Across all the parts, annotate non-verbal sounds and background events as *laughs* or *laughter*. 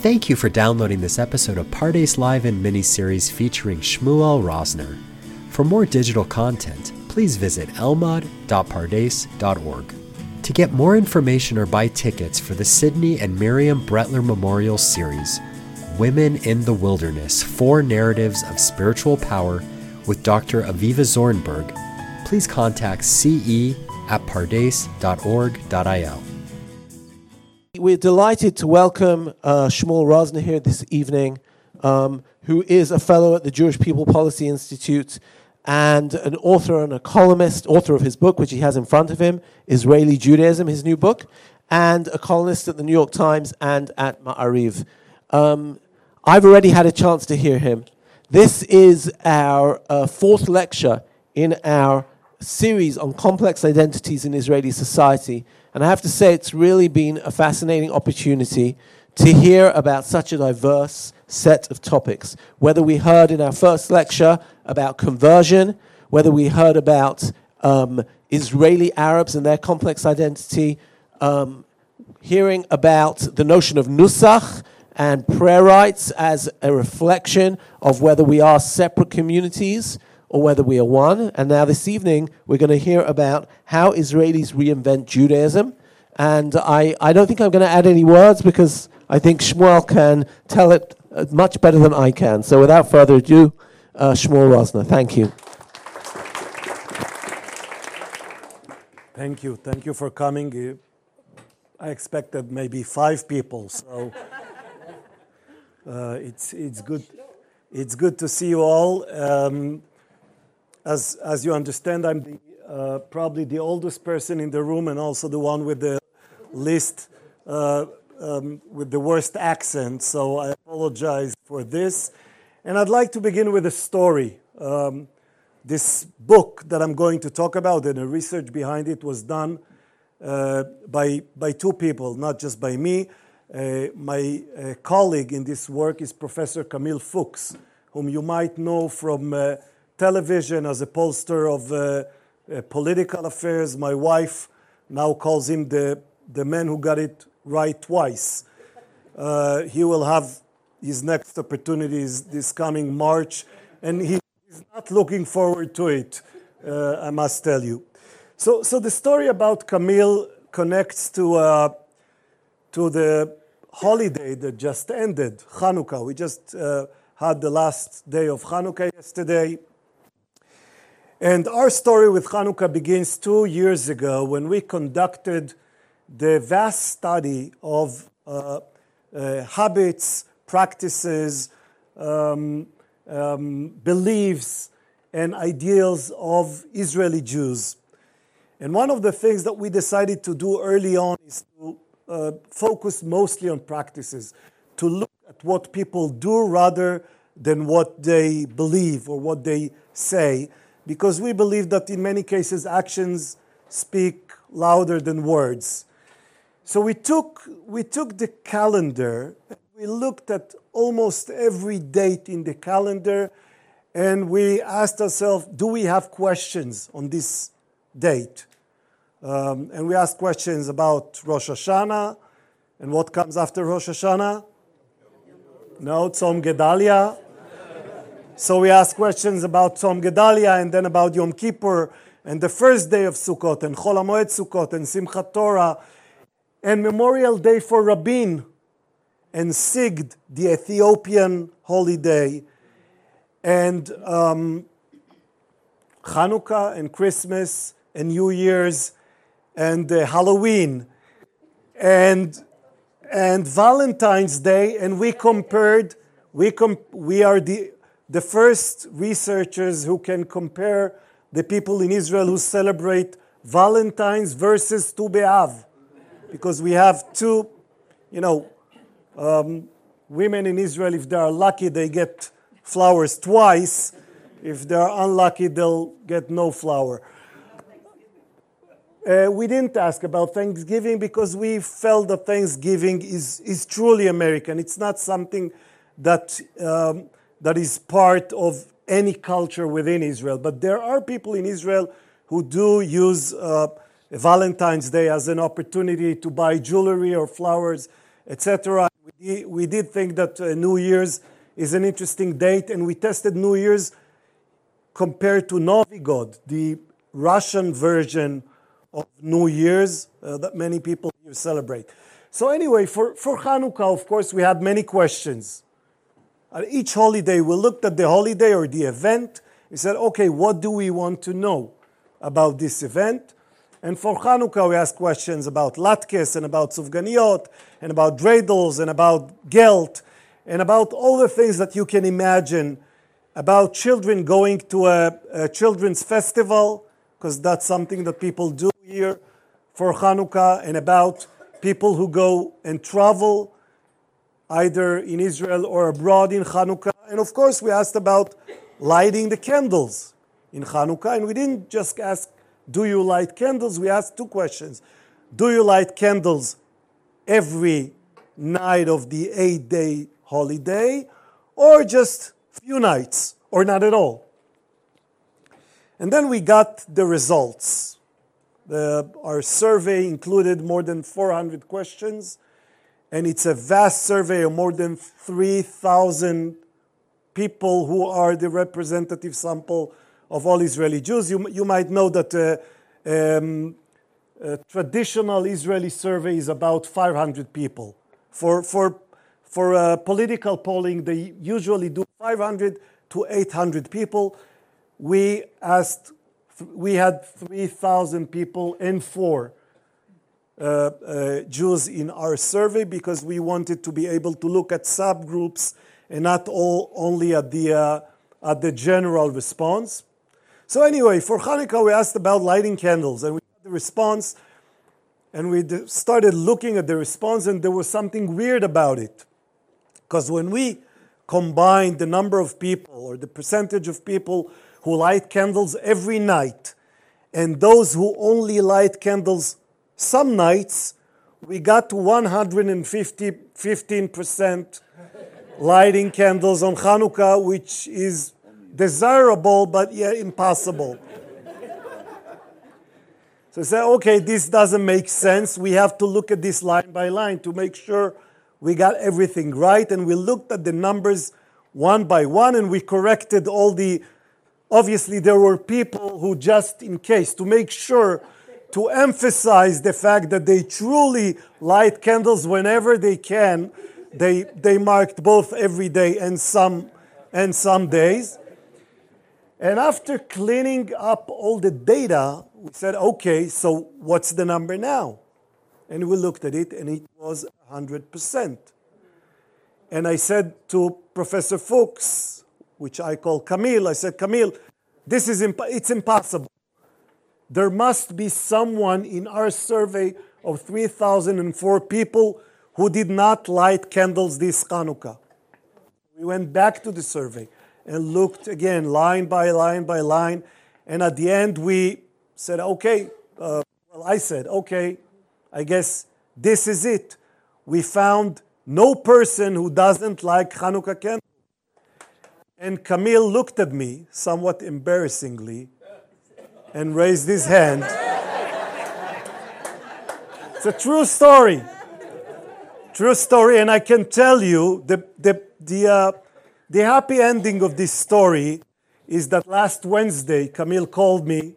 Thank you for downloading this episode of Pardes Live in miniseries featuring Shmuel Rosner. For more digital content, please visit elmad.pardes.org. To get more information or buy tickets for the Sidney and Miriam Bretler Memorial Series, Women in the Wilderness Four Narratives of Spiritual Power with Dr. Aviva Zornberg, please contact ce at pardes.org.il. We're delighted to welcome uh, Shmuel Rosner here this evening, um, who is a fellow at the Jewish People Policy Institute and an author and a columnist, author of his book, which he has in front of him, Israeli Judaism, his new book, and a columnist at the New York Times and at Ma'ariv. Um, I've already had a chance to hear him. This is our uh, fourth lecture in our series on complex identities in Israeli society. And I have to say, it's really been a fascinating opportunity to hear about such a diverse set of topics. Whether we heard in our first lecture about conversion, whether we heard about um, Israeli Arabs and their complex identity, um, hearing about the notion of nusach and prayer rights as a reflection of whether we are separate communities or whether we are one. And now this evening, we're going to hear about how Israelis reinvent Judaism. And I, I don't think I'm going to add any words because I think Shmuel can tell it uh, much better than I can. So without further ado, uh, Shmuel Rosner, thank you. Thank you. Thank you for coming. I expected maybe five people, so uh, it's, it's, good, it's good to see you all. Um, as, as you understand, I'm the, uh, probably the oldest person in the room and also the one with the least, uh, um, with the worst accent, so I apologize for this. And I'd like to begin with a story. Um, this book that I'm going to talk about and the research behind it was done uh, by, by two people, not just by me. Uh, my uh, colleague in this work is Professor Camille Fuchs, whom you might know from uh, television as a pollster of uh, uh, political affairs. My wife now calls him the, the man who got it right twice. he will have his next opportunities this coming March, and he's not looking forward to it, I must tell you. So, so the story about Camille connects to, uh, to the holiday that just ended, Hanukkah. We just uh, had the last day of Hanukkah yesterday. And our story with Hanukkah begins two years ago when we conducted the vast study of uh, uh, habits, practices, um, um, beliefs, and ideals of Israeli Jews. And one of the things that we decided to do early on is to uh, focus mostly on practices, to look at what people do rather than what they believe or what they say, because we believe that in many cases actions speak louder than words. So we took, we took the calendar, we looked at almost every date in the calendar, and we asked ourselves do we have questions on this date? Um, and we asked questions about Rosh Hashanah and what comes after Rosh Hashanah. No, Tzom Gedalia. So we ask questions about Tzom Gedalia and then about Yom Kippur and the first day of Sukkot and Chol HaMoed Sukkot and Simchat Torah and Memorial Day for Rabin and Sigd, the Ethiopian holiday, and um, Hanukkah and Christmas and New Year's and uh, Halloween and and Valentine's Day, and we compared. We com- we are the the first researchers who can compare the people in Israel who celebrate Valentine's versus Tu B'Av, because we have two, you know, um, women in Israel. If they are lucky, they get flowers twice. If they are unlucky, they'll get no flower. Uh, we didn't ask about Thanksgiving because we felt that Thanksgiving is, is truly American. It's not something that, um, that is part of any culture within Israel. But there are people in Israel who do use uh, Valentine's Day as an opportunity to buy jewelry or flowers etc. We, did think that uh, New Year's is an interesting date, and we tested New Year's compared to Novi God, the Russian version of New Year's uh, that many people celebrate. So, anyway, for, for Hanukkah, of course, we had many questions. At each holiday, we looked at the holiday or the event. We said, okay, what do we want to know about this event? And for Hanukkah, we asked questions about latkes and about sufganiyot and about dreidels and about gelt and about all the things that you can imagine about children going to a, a children's festival, because that's something that people do here for Hanukkah, and about people who go and travel either in Israel or abroad in Hanukkah. And of course, we asked about lighting the candles in Hanukkah, and we didn't just ask do you light candles? We asked two questions. Do you light candles every night of the eight day holiday, or just few nights, or not at all? And then we got the results. The, our survey included more than 400 questions, and it's a vast survey of more than 3,000 people who are the representative sample of all Israeli Jews. You, you might know that uh, um, a traditional Israeli survey is about 500 people. For, for, for uh, political polling, they usually do 500 to 800 people. We asked, we had 3,000 people and four Jews in our survey because we wanted to be able to look at subgroups and not all only at the, uh, at the general response. So anyway, for Hanukkah, we asked about lighting candles, and we got the response, and we started looking at the response, and there was something weird about it. Because when we combined the number of people, or the percentage of people who light candles every night, and those who only light candles some nights, we got to 150, 15% lighting candles on Hanukkah, which is desirable but yet impossible. so I said, okay, this doesn't make sense. We have to look at this line by line to make sure we got everything right. And we looked at the numbers one by one and we corrected all the. Obviously, there were people who, just in case, to make sure, to emphasize the fact that they truly light candles whenever they can, they, they marked both every day and some, and some days. And after cleaning up all the data, we said, okay, so what's the number now? And we looked at it, and it was 100%. And I said to Professor Fuchs, which I call Camille, I said, Camille, this is imp- it's impossible. There must be someone in our survey of 3,004 people who did not light candles this Hanukkah. We went back to the survey and looked again line by line by line. And at the end, we said, okay, uh, well, I said, okay, I guess this is it. We found no person who doesn't like Hanukkah candles. And Camille looked at me somewhat embarrassingly and raised his hand. it's a true story. True story, and I can tell you the, the, the, uh, the happy ending of this story is that last Wednesday, Camille called me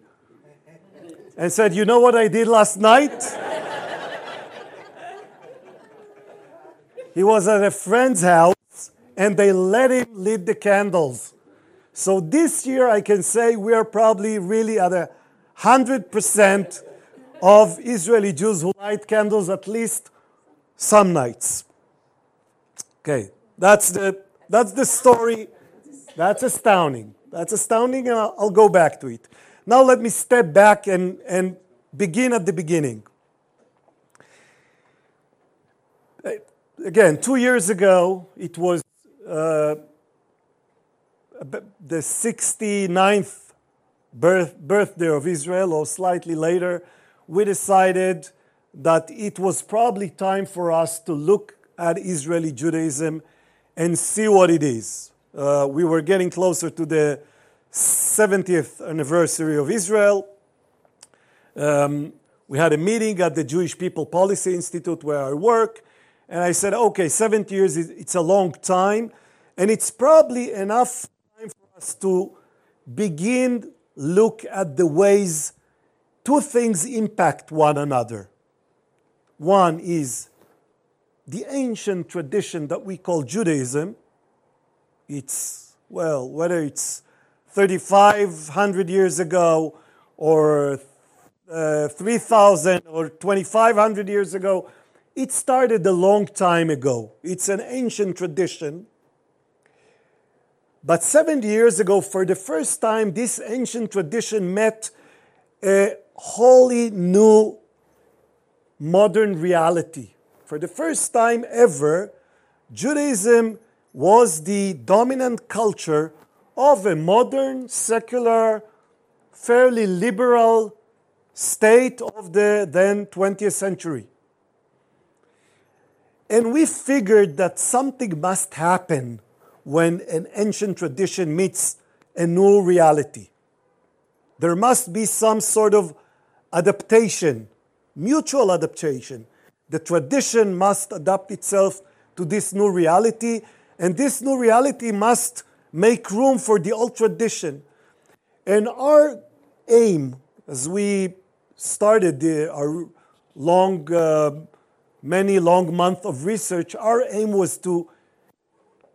and said, You know what I did last night? he was at a friend's house and they let him lit the candles. So this year, I can say we are probably really at a 100% of Israeli Jews who light candles at least some nights. Okay, that's the that's the story. That's astounding. That's astounding, and I'll, I'll go back to it. Now, let me step back and, and begin at the beginning. Again, two years ago, it was uh, the 69th birth, birthday of Israel, or slightly later. We decided that it was probably time for us to look at Israeli Judaism and see what it is. Uh, we were getting closer to the 70th anniversary of Israel. Um, we had a meeting at the Jewish People Policy Institute where I work, And I said, okay, 70 years, it's a long time. And it's probably enough us to begin look at the ways two things impact one another. One is the ancient tradition that we call Judaism. It's, well, whether it's 3,500 years ago or uh, 3,000 or 2,500 years ago, it started a long time ago. It's an ancient tradition. But 70 years ago, for the first time, this ancient tradition met a wholly new modern reality. For the first time ever, Judaism was the dominant culture of a modern, secular, fairly liberal state of the then 20th century. And we figured that something must happen when an ancient tradition meets a new reality. There must be some sort of adaptation, mutual adaptation. The tradition must adapt itself to this new reality, and this new reality must make room for the old tradition. And our aim, as we started the, our long, uh, many long month of research, our aim was to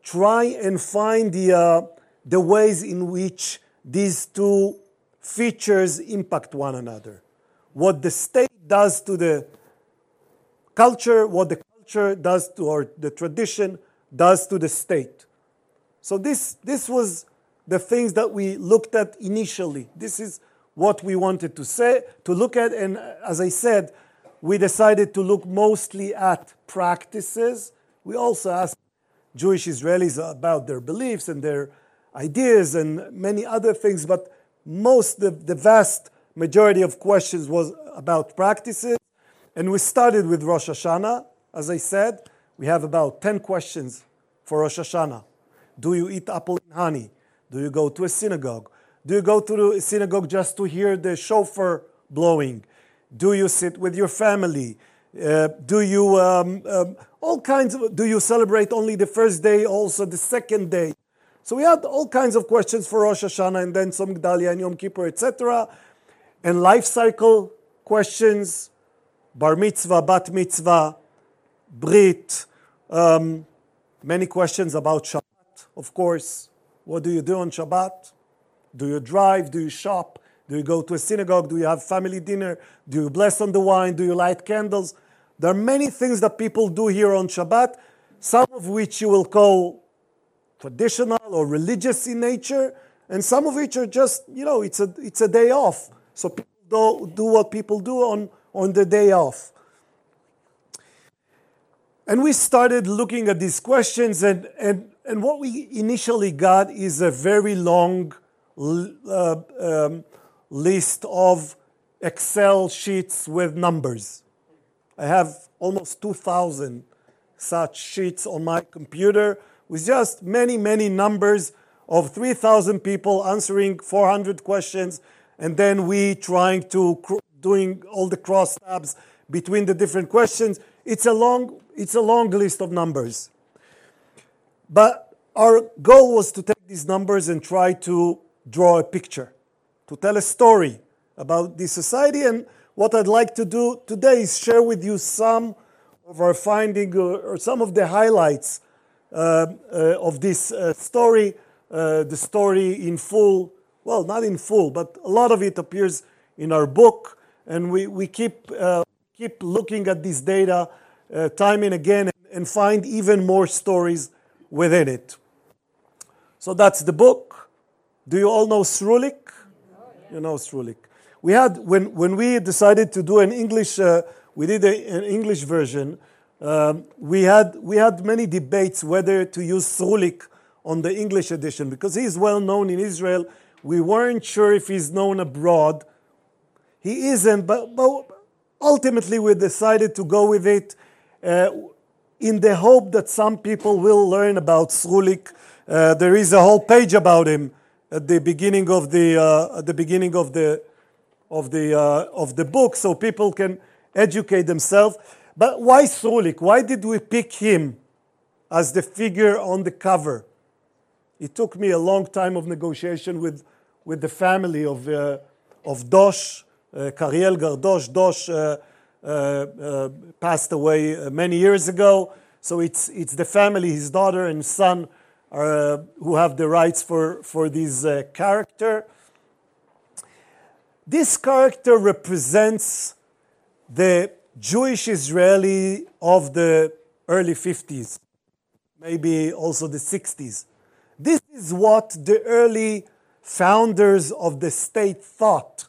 try and find the, uh, the ways in which these two features impact one another. What the state does to the culture, what the culture does to, or the tradition does to the state. So this, this was the things that we looked at initially. This is what we wanted to say, to look at, and as I said, we decided to look mostly at practices. We also asked Jewish Israelis about their beliefs and their ideas and many other things, but most, the, the vast majority of questions was about practices. And we started with Rosh Hashanah. As I said, we have about 10 questions for Rosh Hashanah. Do you eat apple and honey? Do you go to a synagogue? Do you go to the synagogue just to hear the shofar blowing? Do you sit with your family? Uh, do you um, um, all kinds of do you celebrate only the first day also the second day so we had all kinds of questions for rosh hashanah and then tzom gedalia and yom kippur etc and life cycle questions bar mitzvah bat mitzvah brit um, many questions about shabbat of course what do you do on shabbat do you drive do you shop do you go to a synagogue? Do you have family dinner? Do you bless on the wine? Do you light candles? There are many things that people do here on Shabbat, some of which you will call traditional or religious in nature, and some of which are just, you know, it's a, it's a day off. So people do, do what people do on, on the day off. And we started looking at these questions, and, and, and what we initially got is a very long uh, um, list of Excel sheets with numbers. I have almost 2,000 such sheets on my computer with just many, many numbers of 3,000 people answering 400 questions, and then we trying to doing all the cross tabs between the different questions. It's a long, it's a long list of numbers. But our goal was to take these numbers and try to draw a picture to tell a story about this society. And what I'd like to do today is share with you some of our findings or some of the highlights uh, uh, of this uh, story. Uh, the story in full, well, not in full, but a lot of it appears in our book. And we, we keep, uh, keep looking at this data uh, time and again and find even more stories within it. So that's the book. Do you all know Srulik? you know Srulik. We had when when we decided to do an English, uh, we did a, an English version. Um, we had we had many debates whether to use Srulik on the English edition because he's well known in Israel. We weren't sure if he's known abroad. He isn't, but, but ultimately we decided to go with it uh, in the hope that some people will learn about Srulik. Uh, there is a whole page about him at the beginning of the uh, at the beginning of the of the uh, of the book, so people can educate themselves. But why Srulik? Why did we pick him as the figure on the cover? It took me a long time of negotiation with, with the family of, uh, of Dosh, uh, Kariel Gardosh. Dosh uh, uh, uh passed away uh, many years ago. So it's, it's the family, his daughter and son, who have the rights for, for this character. This character represents the Jewish Israeli of the early 50s, maybe also the 60s. This is what the early founders of the state thought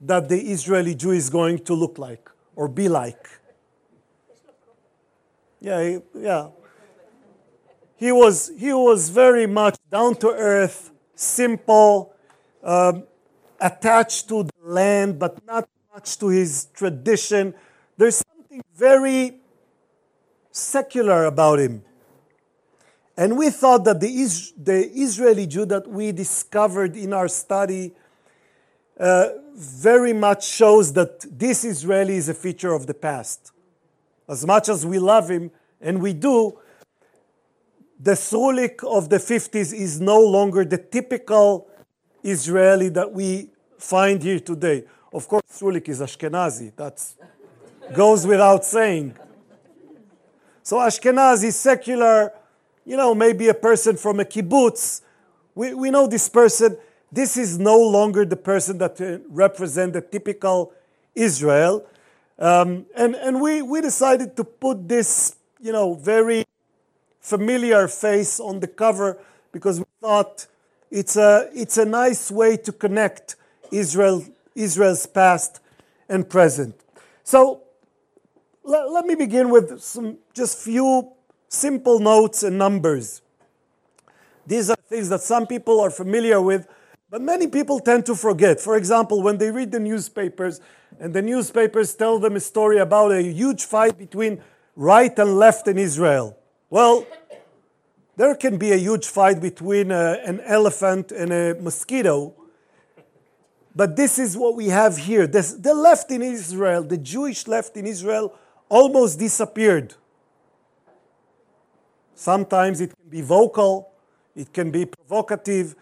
that the Israeli Jew is going to look like or be like. Yeah, yeah. He was, he was very much down to earth, simple, um, attached to the land, but not much to his tradition. There's something very secular about him. And we thought that the, Is- the Israeli Jew that we discovered in our study uh, very much shows that this Israeli is a feature of the past. As much as we love him, and we do, the Srulik of the 50s is no longer the typical Israeli that we find here today. Of course, Srulik is Ashkenazi. That goes without saying. So Ashkenazi, secular, you know, maybe a person from a kibbutz. We, we know this person. This is no longer the person that uh, represents the typical Israel. Um, and and we, we decided to put this, you know, very familiar face on the cover because we thought it's a, it's a nice way to connect Israel, Israel's past and present. So let, let me begin with some just few simple notes and numbers. These are things that some people are familiar with, but many people tend to forget. For example, when they read the newspapers and the newspapers tell them a story about a huge fight between right and left in Israel. Well, there can be a huge fight between a, uh, an elephant and a mosquito, but this is what we have here. This, the left in Israel, the Jewish left in Israel, almost disappeared. Sometimes it can be vocal, it can be provocative.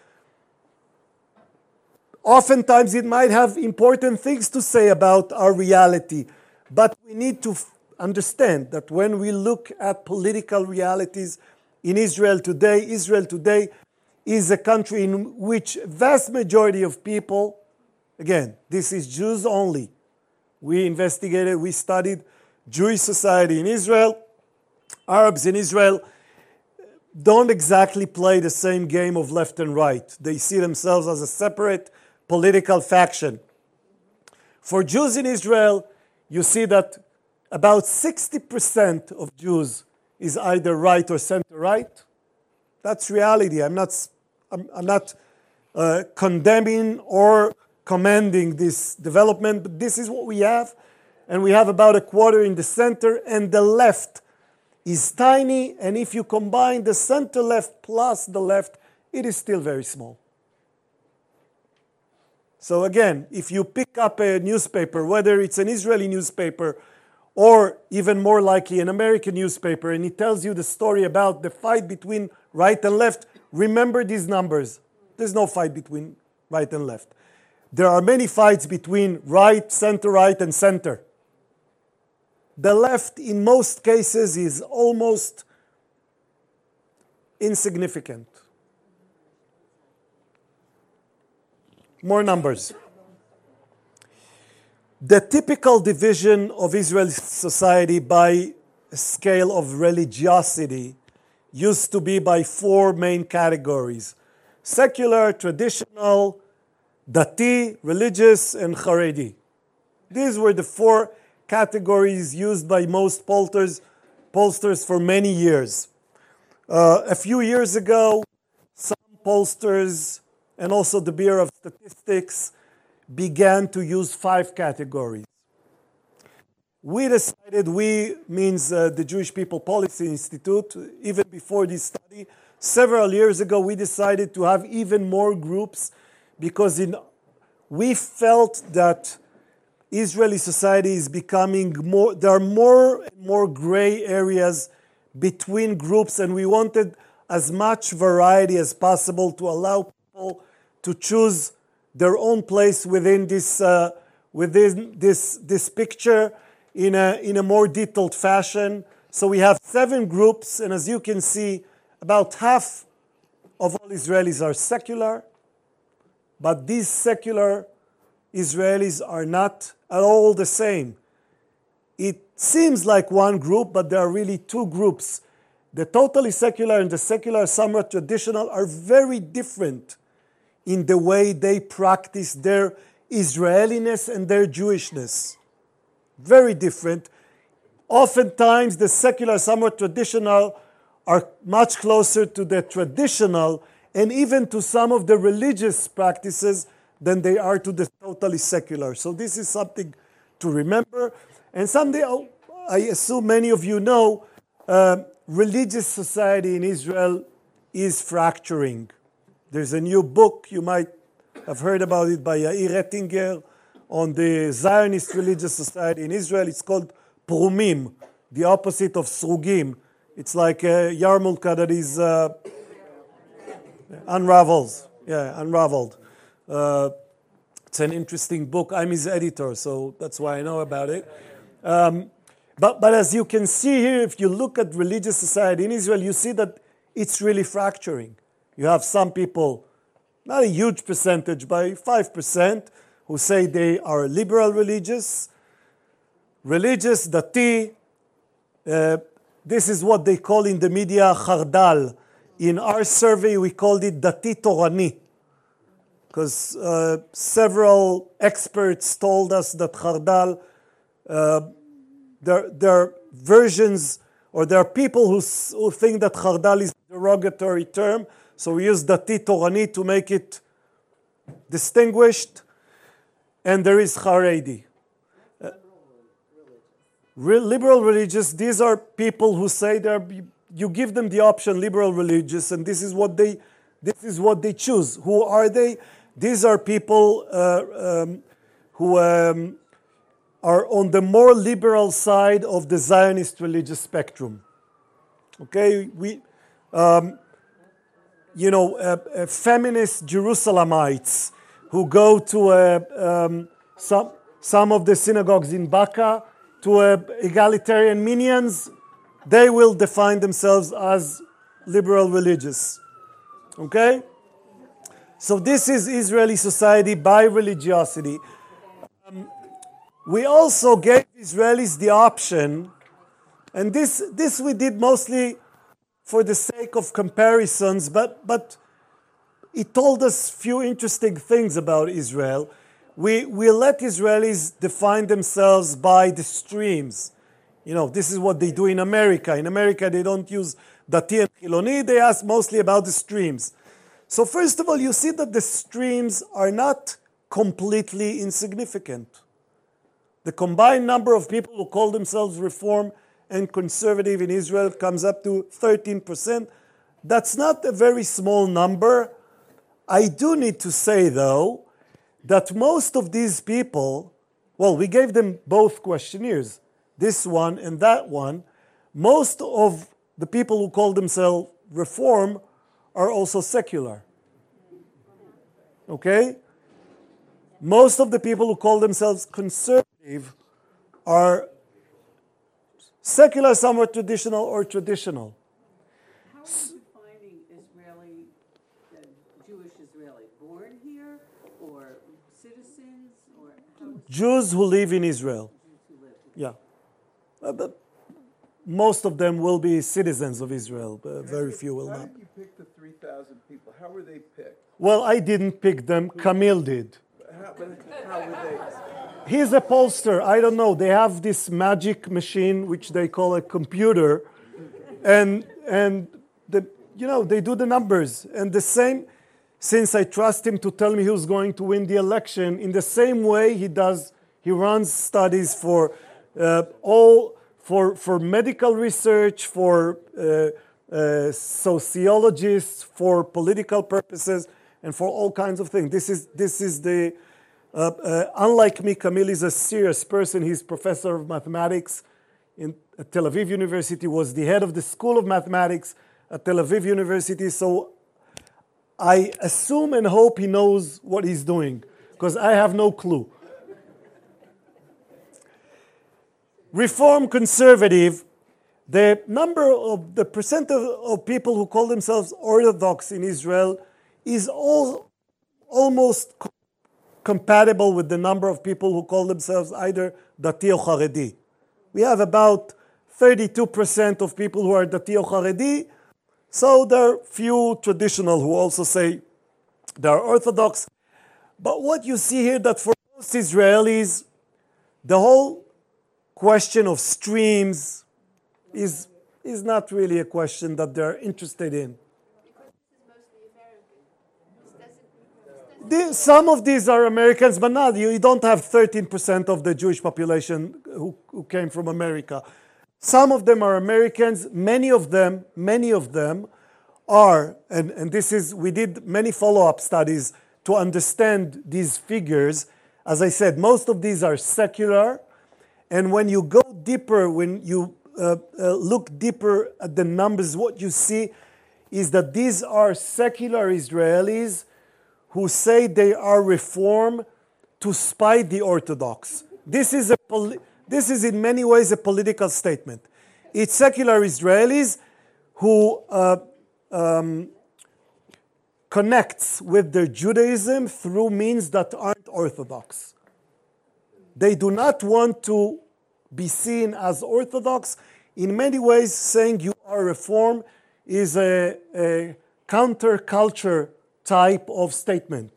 Oftentimes it might have important things to say about our reality, but we need to understand that when we look at political realities in Israel today, Israel today is a country in which vast majority of people, again, this is Jews only. We investigated, we studied Jewish society in Israel. Arabs in Israel don't exactly play the same game of left and right. They see themselves as a separate political faction. For Jews in Israel, you see that about 60% of Jews is either right or center right. That's reality. I'm not, I'm, I'm not uh, condemning or commending this development, but this is what we have. And we have about a quarter in the center, and the left is tiny. And if you combine the center left plus the left, it is still very small. So, again, if you pick up a newspaper, whether it's an Israeli newspaper or even more likely an American newspaper, and it tells you the story about the fight between right and left, remember these numbers. There's no fight between right and left. There are many fights between right, center right, and center. The left, in most cases, is almost insignificant. More numbers. The typical division of Israeli society by scale of religiosity used to be by four main categories secular, traditional, dati, religious, and Haredi. These were the four categories used by most pollsters, pollsters for many years. Uh, a few years ago, some pollsters and also the Bureau of Statistics began to use five categories. We decided, we means uh, the Jewish People Policy Institute, even before this study, several years ago, we decided to have even more groups because in, we felt that Israeli society is becoming more, there are more and more gray areas between groups, and we wanted as much variety as possible to allow people to choose their own place within this, uh, within this, this picture in a, in a more detailed fashion. So we have seven groups, and as you can see, about half of all Israelis are secular, but these secular Israelis are not at all the same. It seems like one group, but there are really two groups. The totally secular and the secular, somewhat traditional, are very different in the way they practice their Israeliness and their Jewishness. Very different. Oftentimes, the secular, somewhat traditional, are much closer to the traditional and even to some of the religious practices than they are to the totally secular. So, this is something to remember. And someday, oh, I assume many of you know, uh, religious society in Israel is fracturing. There's a new book, you might have heard about it by Yair Ettinger on the Zionist religious society in Israel. It's called Prumim, the opposite of Srugim. It's like a yarmulke that is uh, unravels. Yeah, unraveled. Uh, it's an interesting book. I'm his editor, so that's why I know about it. Um, but, but as you can see here, if you look at religious society in Israel, you see that it's really fracturing. You have some people, not a huge percentage, by 5%, who say they are liberal religious, religious, dati. Uh, this is what they call in the media chardal. In our survey, we called it dati torani because uh, several experts told us that Chardal, uh, are versions or there are people who, who think that Chardal is a derogatory term, so we use Dati Torani to make it distinguished, and there is Haredi. Uh, liberal religious, these are people who say they're, you give them the option liberal religious, and this is what they, this is what they choose. Who are they? These are people uh, um, who um, are on the more liberal side of the Zionist religious spectrum. Okay, we, um, you know, uh, uh, feminist Jerusalemites who go to uh, um, some, some of the synagogues in Baka to uh, egalitarian minyans, they will define themselves as liberal religious. Okay? So, this is Israeli society by religiosity. Um, we also gave Israelis the option, and this, this we did mostly for the sake of comparisons, but, but it told us few interesting things about Israel. We, we let Israelis define themselves by the streams. You know, this is what they do in America. In America, they don't use Dati and Chiloni, they ask mostly about the streams. So, first of all, you see that the streams are not completely insignificant. The combined number of people who call themselves reform and conservative in Israel comes up to 13%. That's not a very small number. I do need to say, though, that most of these people, well, we gave them both questionnaires, this one and that one. Most of the people who call themselves reform are also secular. Okay? Most of the people who call themselves conservative are secular, some somewhat traditional, or traditional. How are you defining Israeli, uh, Jewish Israeli? Born here or citizens or Jews who live in Israel. Yeah. Uh, but most of them will be citizens of Israel, but very few will not. How not. did you pick the 3,000 people? How were they picked? Well, I didn't pick them, Camille did. How, how were they? He's a pollster. I don't know. They have this magic machine, which they call a computer, and and the you know they do the numbers. And the same, since I trust him to tell me who's going to win the election, in the same way he does. He runs studies for uh, all for for medical research, for uh, uh, sociologists, for political purposes, and for all kinds of things. This is this is the Uh, uh, unlike me, Camille is a serious person. He's professor of mathematics in at Tel Aviv University, was the head of the School of Mathematics at Tel Aviv University. So I assume and hope he knows what he's doing, because I have no clue. Reform conservative, the number of the percent of, of people who call themselves Orthodox in Israel is all, almost compatible with the number of people who call themselves either Dati or Haredi. We have about 32% of people who are Dati or Haredi, so there are few traditional who also say they are Orthodox. But what you see here that for most Israelis, the whole question of streams is, is not really a question that they're interested in. The- some of these are Americans, but not you. You don't have 13% of the Jewish population who, who came from America. Some of them are Americans. Many of them, many of them are, and, and this is, we did many follow up studies to understand these figures. As I said, most of these are secular. And when you go deeper, when you uh, uh, look deeper at the numbers, what you see is that these are secular Israelis who say they are reform to spite the Orthodox. This is, a this is in many ways a political statement. It's secular Israelis who uh, um, connects with their Judaism through means that aren't Orthodox. They do not want to be seen as Orthodox. In many ways, saying you are Reform is a, a counterculture type of statement.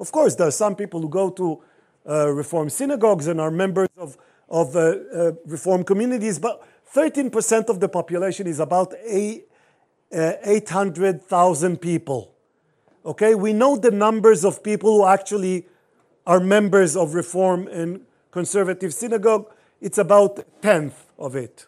Of course, there are some people who go to uh, Reform synagogues and are members of, of uh, uh, Reform communities, but 13% of the population is about eight, uh, 800,000 people. Okay, we know the numbers of people who actually are members of Reform and Conservative Synagogue. It's about a tenth of it.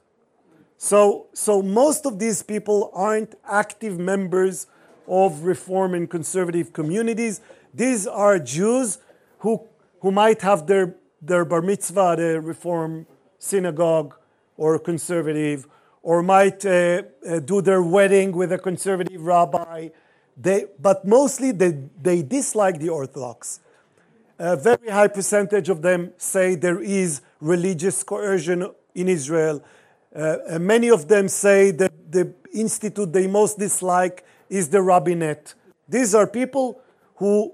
So, so most of these people aren't active members of Reform and Conservative communities. These are Jews who, who might have their, their bar mitzvah at a Reform synagogue or conservative, or might uh, uh, do their wedding with a conservative rabbi. They, but mostly they, they dislike the Orthodox. A very high percentage of them say there is religious coercion in Israel. Uh, many of them say that the institute they most dislike is the rabbinate. These are people who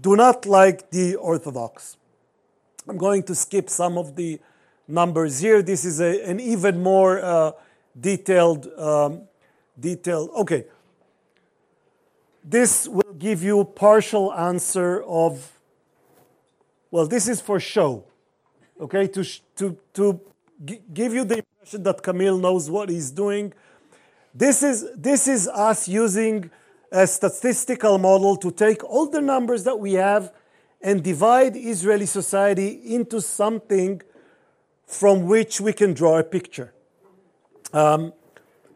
do not like the Orthodox. I'm going to skip some of the numbers here. This is a, an even more uh, detailed, um, detailed. Okay, this will give you partial answer of. Well, this is for show. Okay, to to to gi- give you the impression that Camille knows what he's doing. This is this is us using a statistical model to take all the numbers that we have and divide Israeli society into something from which we can draw a picture. Um,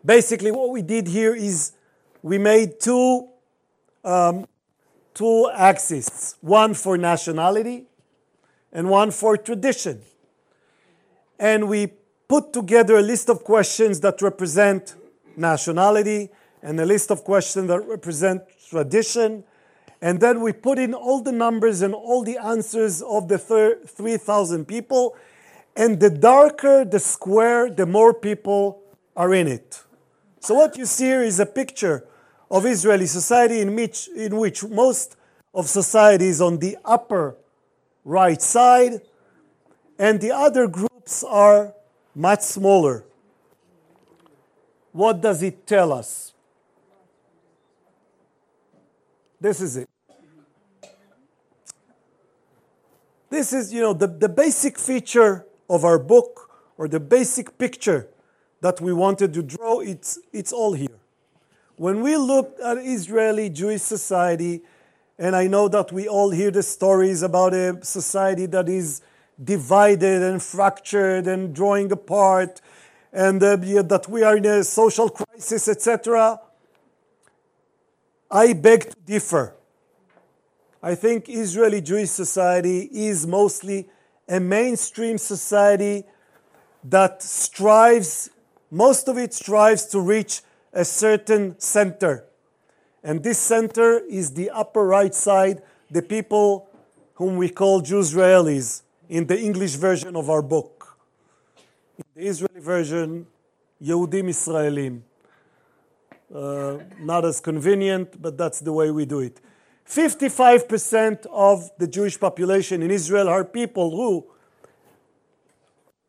basically, what we did here is we made two, um, two axes one for nationality and one for tradition. And we put together a list of questions that represent nationality and a list of questions that represent tradition. And then we put in all the numbers and all the answers of the 3,000 people. And the darker the square, the more people are in it. So what you see here is a picture of Israeli society in which, in which most of society is on the upper right side, and the other groups are much smaller. What does it tell us? This is it. This is, you know, the, the basic feature of our book or the basic picture that we wanted to draw, it's, it's all here. When we look at Israeli Jewish society, and I know that we all hear the stories about a society that is divided and fractured and drawing apart, and uh, that we are in a social crisis, etc. I beg to differ. I think Israeli Jewish society is mostly a mainstream society that strives, most of it strives to reach a certain center. And this center is the upper right side, the people whom we call Jews Israelis in the English version of our book. In the Israeli version, Yehudim Israelim. Uh, not as convenient, but that's the way we do it. 55% of the Jewish population in Israel are people who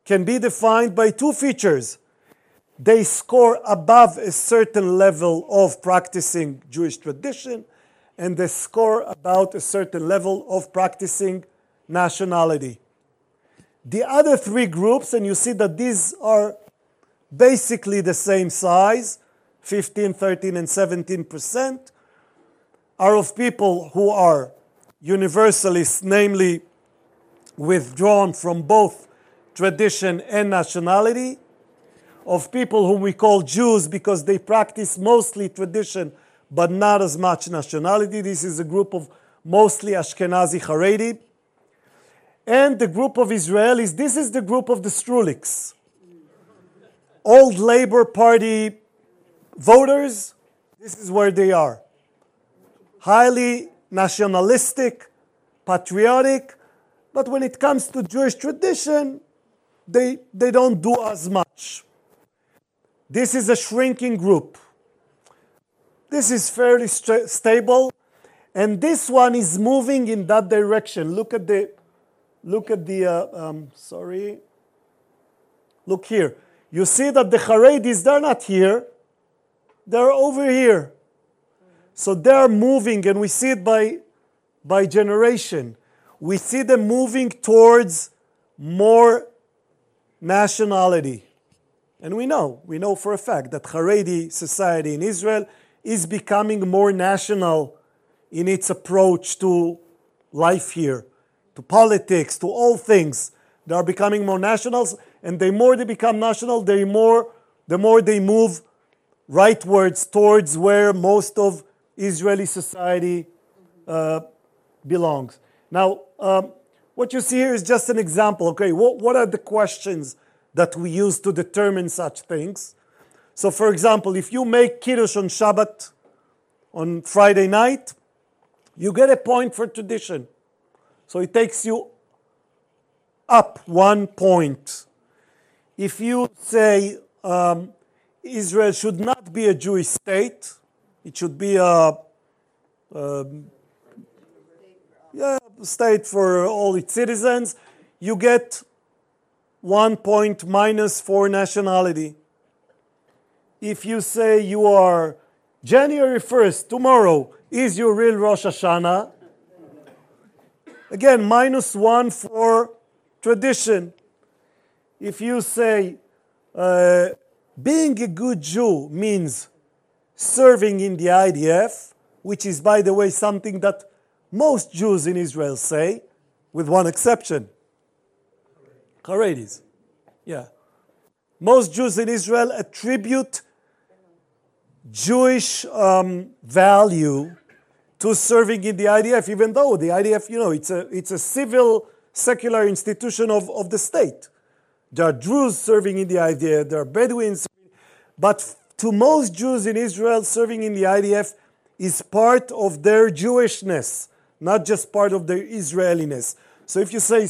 can be defined by two features. They score above a certain level of practicing Jewish tradition, and they score about a certain level of practicing nationality. The other three groups, and you see that these are basically the same size 15, 13, and 17 percent are of people who are universalists, namely withdrawn from both tradition and nationality, of people whom we call Jews because they practice mostly tradition but not as much nationality. This is a group of mostly Ashkenazi Haredi. And the group of Israelis, this is the group of the Sruliks. Old Labor Party voters, this is where they are highly nationalistic, patriotic, but when it comes to Jewish tradition, they, they don't do as much. This is a shrinking group. This is fairly st- stable, and this one is moving in that direction. Look at the, look at the, uh, um, sorry. Look here. You see that the Haredis, they're not here, they're over here. So they're moving, and we see it by, by generation. We see them moving towards more nationality. And we know, we know for a fact that Haredi society in Israel is becoming more national in its approach to life here, to politics, to all things. They are becoming more nationals, and the more they become national, the more, the more they move rightwards towards where most of Israeli society uh, belongs. Now, um, what you see here is just an example. Okay, what, what are the questions that we use to determine such things? So, for example, if you make Kiddush on Shabbat on Friday night, you get a point for tradition. So it takes you up one point. If you say um, Israel should not be a Jewish state, it should be a, a yeah, state for all its citizens. You get one point minus for nationality. If you say you are January 1st, tomorrow, is your real Rosh Hashanah, again, minus one for tradition. If you say uh, being a good Jew means serving in the IDF, which is, by the way, something that most Jews in Israel say, with one exception Haredis. Yeah. Most Jews in Israel attribute Jewish um, value to serving in the IDF, even though the IDF, you know, it's a, it's a civil, secular institution of, of the state. There are Druze serving in the IDF, there are Bedouins, but to most Jews in Israel, serving in the IDF is part of their Jewishness, not just part of their Israeliness. So if you say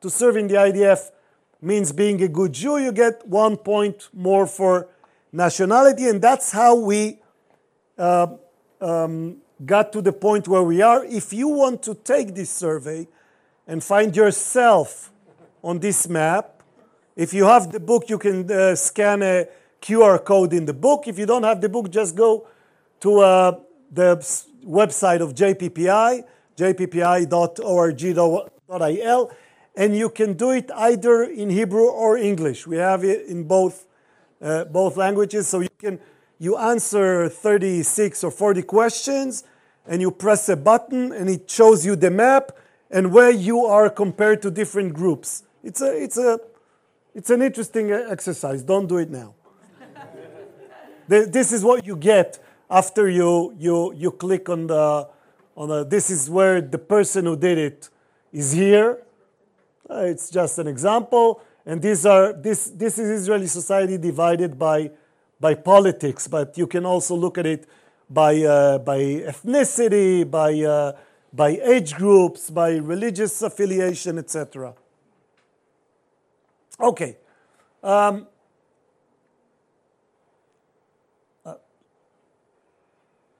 to serve in the IDF means being a good Jew, you get one point more for nationality, and that's how we uh, um, got to the point where we are. If you want to take this survey and find yourself on this map, if you have the book, you can uh, scan a QR code in the book. If you don't have the book, just go to uh, the website of JPPI, jppi.org.il, and you can do it either in Hebrew or English. We have it in both, uh, both languages, so you can you answer 36 or 40 questions, and you press a button, and it shows you the map and where you are compared to different groups. It's a it's a it's an interesting exercise. Don't do it now. *laughs* This is what you get after you, you, you click on the, On a, this is where the person who did it is here. Uh, it's just an example. And these are this this is Israeli society divided by by politics, but you can also look at it by uh, by ethnicity, by uh, by age groups, by religious affiliation, etc. Okay. Um, uh,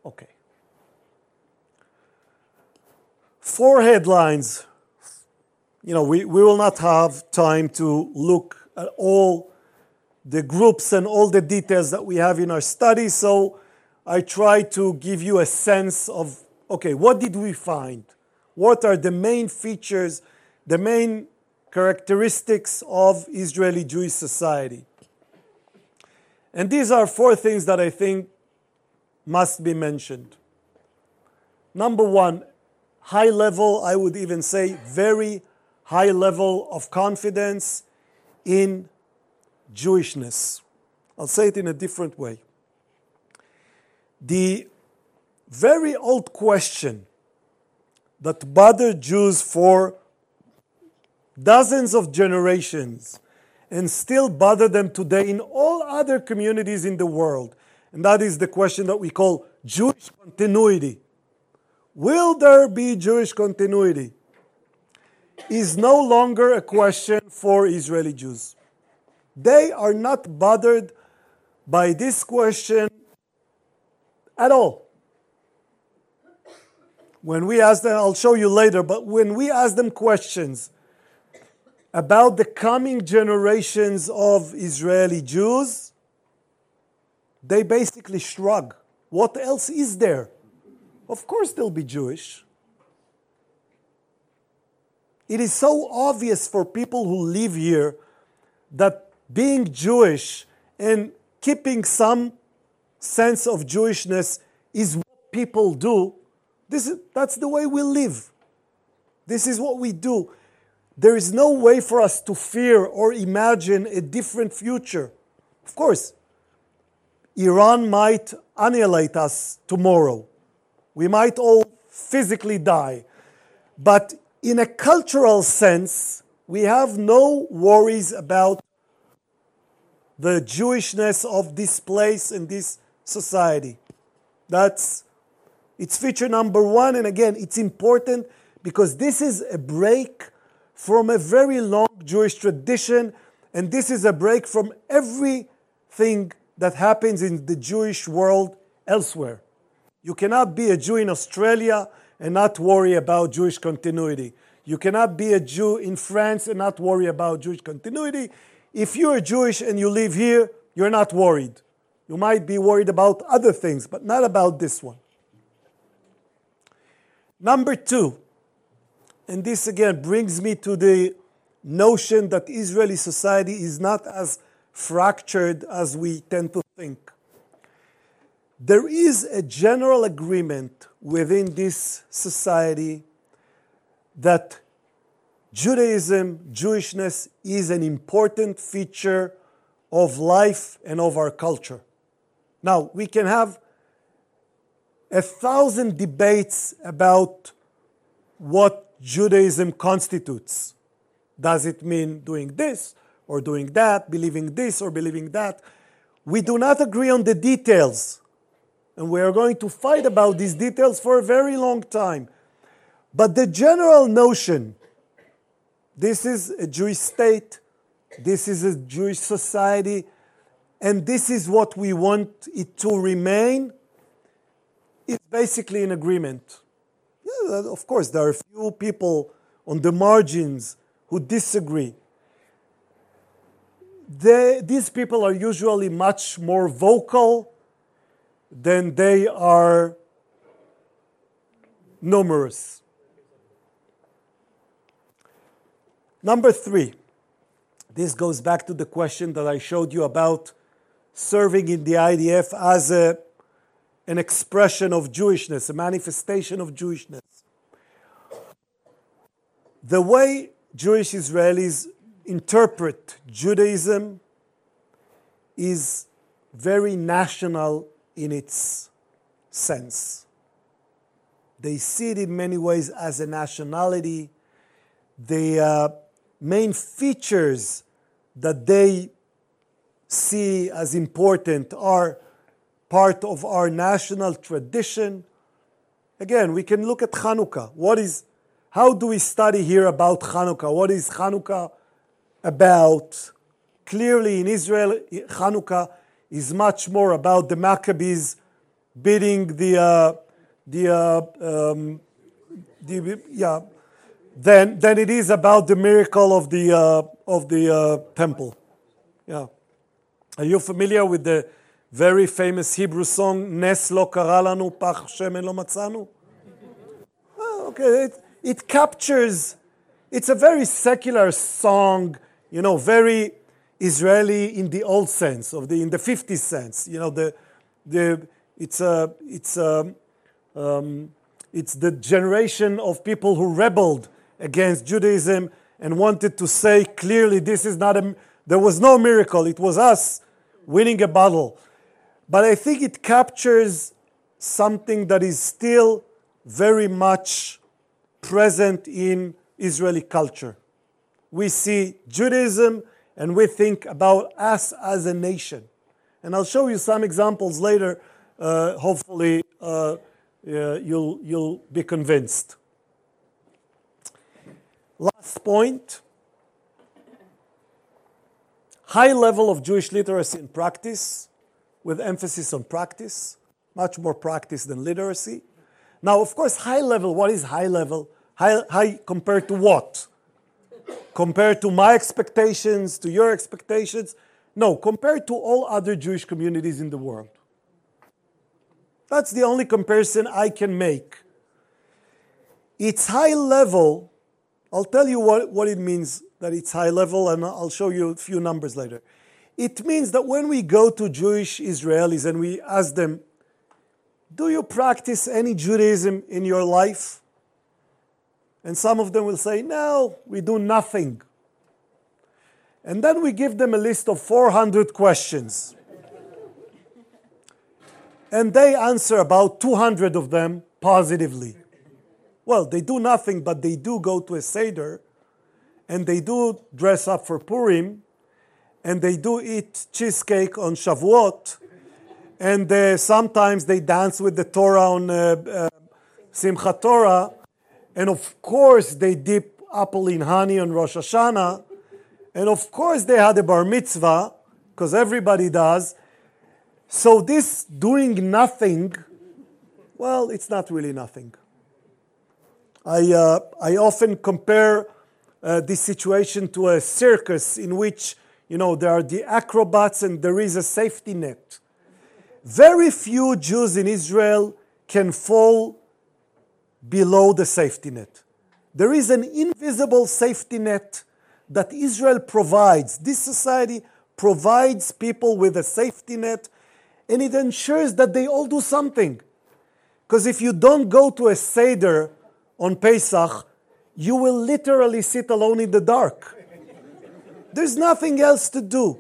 okay. Four headlines. You know, we, we will not have time to look at all the groups and all the details that we have in our study, so I try to give you a sense of okay, what did we find? What are the main features, the main characteristics of Israeli Jewish society? And these are four things that I think must be mentioned. Number one, high level, I would even say very high level of confidence in Jewishness. I'll say it in a different way. The very old question that bothered Jews for dozens of generations and still bother them today in all other communities in the world. And that is the question that we call Jewish continuity. Will there be Jewish continuity? Is no longer a question for Israeli Jews. They are not bothered by this question at all. When we ask them, I'll show you later, but when we ask them questions about the coming generations of Israeli Jews, they basically shrug. What else is there? Of course, they'll be Jewish. It is so obvious for people who live here that being Jewish and keeping some sense of Jewishness is what people do. This is, that's the way we live. This is what we do. There is no way for us to fear or imagine a different future. Of course, Iran might annihilate us tomorrow. We might all physically die. But in a cultural sense, we have no worries about the Jewishness of this place and this society. That's it's feature number one, and again, it's important because this is a break from a very long Jewish tradition, and this is a break from everything that happens in the Jewish world elsewhere. You cannot be a Jew in Australia and not worry about Jewish continuity. You cannot be a Jew in France and not worry about Jewish continuity. If you're Jewish and you live here, you're not worried. You might be worried about other things, but not about this one. Number two, and this again brings me to the notion that Israeli society is not as fractured as we tend to think. There is a general agreement within this society that Judaism, Jewishness is an important feature of life and of our culture. Now, we can have a thousand debates about what Judaism constitutes. Does it mean doing this or doing that, believing this or believing that? We do not agree on the details. And we are going to fight about these details for a very long time. But the general notion this is a Jewish state. This is a Jewish society. And this is what we want it to remain. It's basically an agreement. Yeah, of course, there are a few people on the margins who disagree. They, these people are usually much more vocal than they are numerous. Number three, this goes back to the question that I showed you about serving in the IDF as a, an expression of Jewishness, a manifestation of Jewishness. The way Jewish Israelis interpret Judaism is very national in its sense. They see it in many ways as a nationality. The uh, main features that they see as important are part of our national tradition. Again, we can look at Hanukkah. What is, how do we study here about Hanukkah? What is Hanukkah about? Clearly, in Israel, Hanukkah is much more about the Maccabees beating the, uh, the, uh, um, the yeah, than, than it is about the miracle of the, uh, of the uh, temple. Yeah. Are you familiar with the very famous Hebrew song, Nes lo karalanu pach shemen lo matzanu? Okay, it, it captures, it's a very secular song, you know, very Israeli in the old sense, of the, in the 50s sense. You know, the, the, it's, a, it's, a, um, it's the generation of people who rebelled against Judaism and wanted to say clearly this is not a, there was no miracle, it was us winning a battle. But I think it captures something that is still very much present in Israeli culture. We see Judaism and we think about us as a nation. And I'll show you some examples later. Uh, hopefully, uh, you'll, you'll be convinced. Last point high level of Jewish literacy and practice, with emphasis on practice, much more practice than literacy. Now, of course, high level, what is high level? High, high compared to what? compared to my expectations, to your expectations? No, compared to all other Jewish communities in the world. That's the only comparison I can make. It's high level. I'll tell you what, what it means that it's high level, and I'll show you a few numbers later. It means that when we go to Jewish Israelis and we ask them, Do you practice any Judaism in your life? And some of them will say, No, we do nothing. And then we give them a list of 400 questions. and they answer about 200 of them positively. Well, they do nothing, but they do go to a Seder and they do dress up for Purim, and they do eat cheesecake on Shavuot, and uh, sometimes they dance with the Torah on uh, uh, Simchat Torah, and of course they dip apple in honey on Rosh Hashanah, and of course they had a bar mitzvah, because everybody does. So this doing nothing, well, it's not really nothing. I, uh, I often compare uh, this situation to a circus in which you know there are the acrobats and there is a safety net. Very few Jews in Israel can fall below the safety net. There is an invisible safety net that Israel provides. This society provides people with a safety net and it ensures that they all do something. Because if you don't go to a Seder on Pesach, you will literally sit alone in the dark. There's nothing else to do.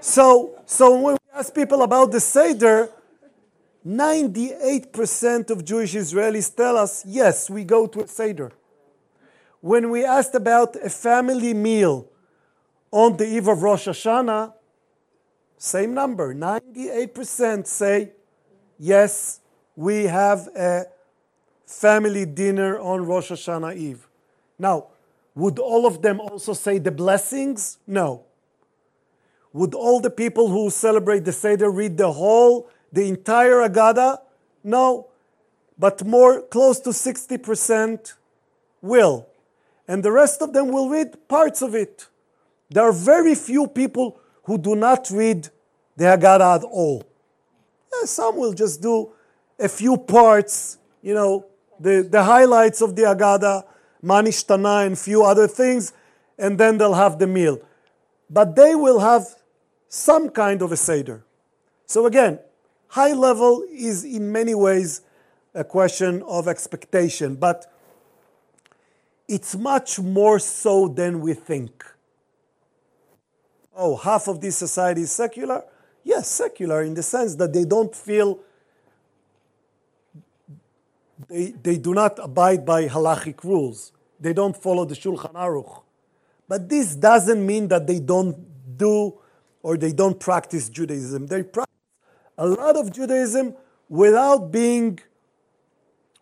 So, so when we ask people about the Seder, 98% of Jewish Israelis tell us, yes, we go to a Seder. When we asked about a family meal on the eve of Rosh Hashanah, same number, 98% say, yes, we have a family dinner on Rosh Hashanah Eve. Now, would all of them also say the blessings? No. Would all the people who celebrate the Seder read the whole, the entire Agada? No. But more close to 60% will. And the rest of them will read parts of it. There are very few people who do not read the Haggadah at all. Yeah, some will just do a few parts, you know, the, the highlights of the Agada, Ma Nishtana and few other things, and then they'll have the meal. But they will have some kind of a Seder. So again, high level is in many ways a question of expectation, but it's much more so than we think. Oh, half of this society is secular? Yes, secular in the sense that they don't feel they, they do not abide by halachic rules. They don't follow the Shulchan Aruch. But this doesn't mean that they don't do or they don't practice Judaism. They practice a lot of Judaism without being,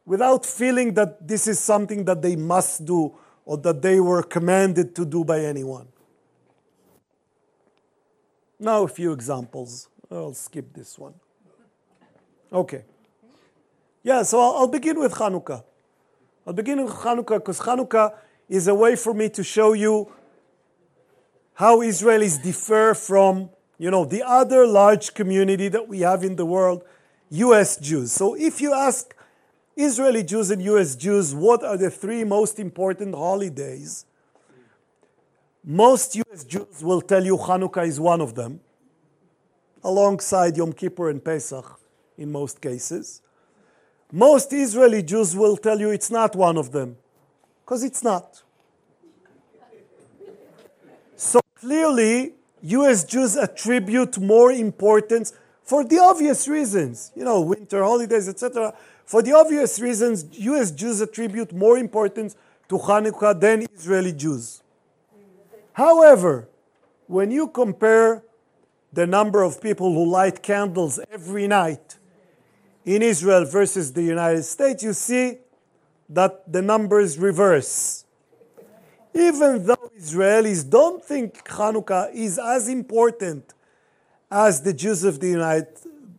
without feeling that this is something that they must do or that they were commanded to do by anyone. Now, a few examples. I'll skip this one. Okay. Yeah, so I'll, I'll begin with Hanukkah. I'll begin with Hanukkah because Hanukkah is a way for me to show you how Israelis differ from, you know, the other large community that we have in the world, US Jews. So if you ask Israeli Jews and US Jews what are the three most important holidays, most US Jews will tell you Hanukkah is one of them, alongside Yom Kippur and Pesach in most cases. Most Israeli Jews will tell you it's not one of them, because it's not. So clearly, US Jews attribute more importance for the obvious reasons, you know, winter holidays, etc. For the obvious reasons, US Jews attribute more importance to Hanukkah than Israeli Jews. However, when you compare the number of people who light candles every night in Israel versus the United States, you see that the numbers reverse. Even though Israelis don't think Hanukkah is as important as the Jews of the United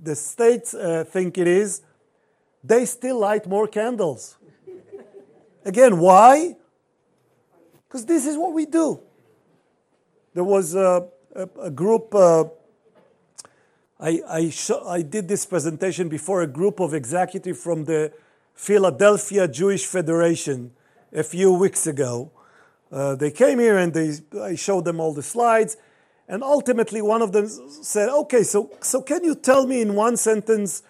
the States uh, think it is, they still light more candles. Again, why? Because this is what we do. There was a, a, a group. Uh, I, I, I did this presentation before a group of executives from the Philadelphia Jewish Federation a few weeks ago. Uh, they came here and they, I showed them all the slides. And ultimately, one of them said, Okay, so, so can you tell me in one sentence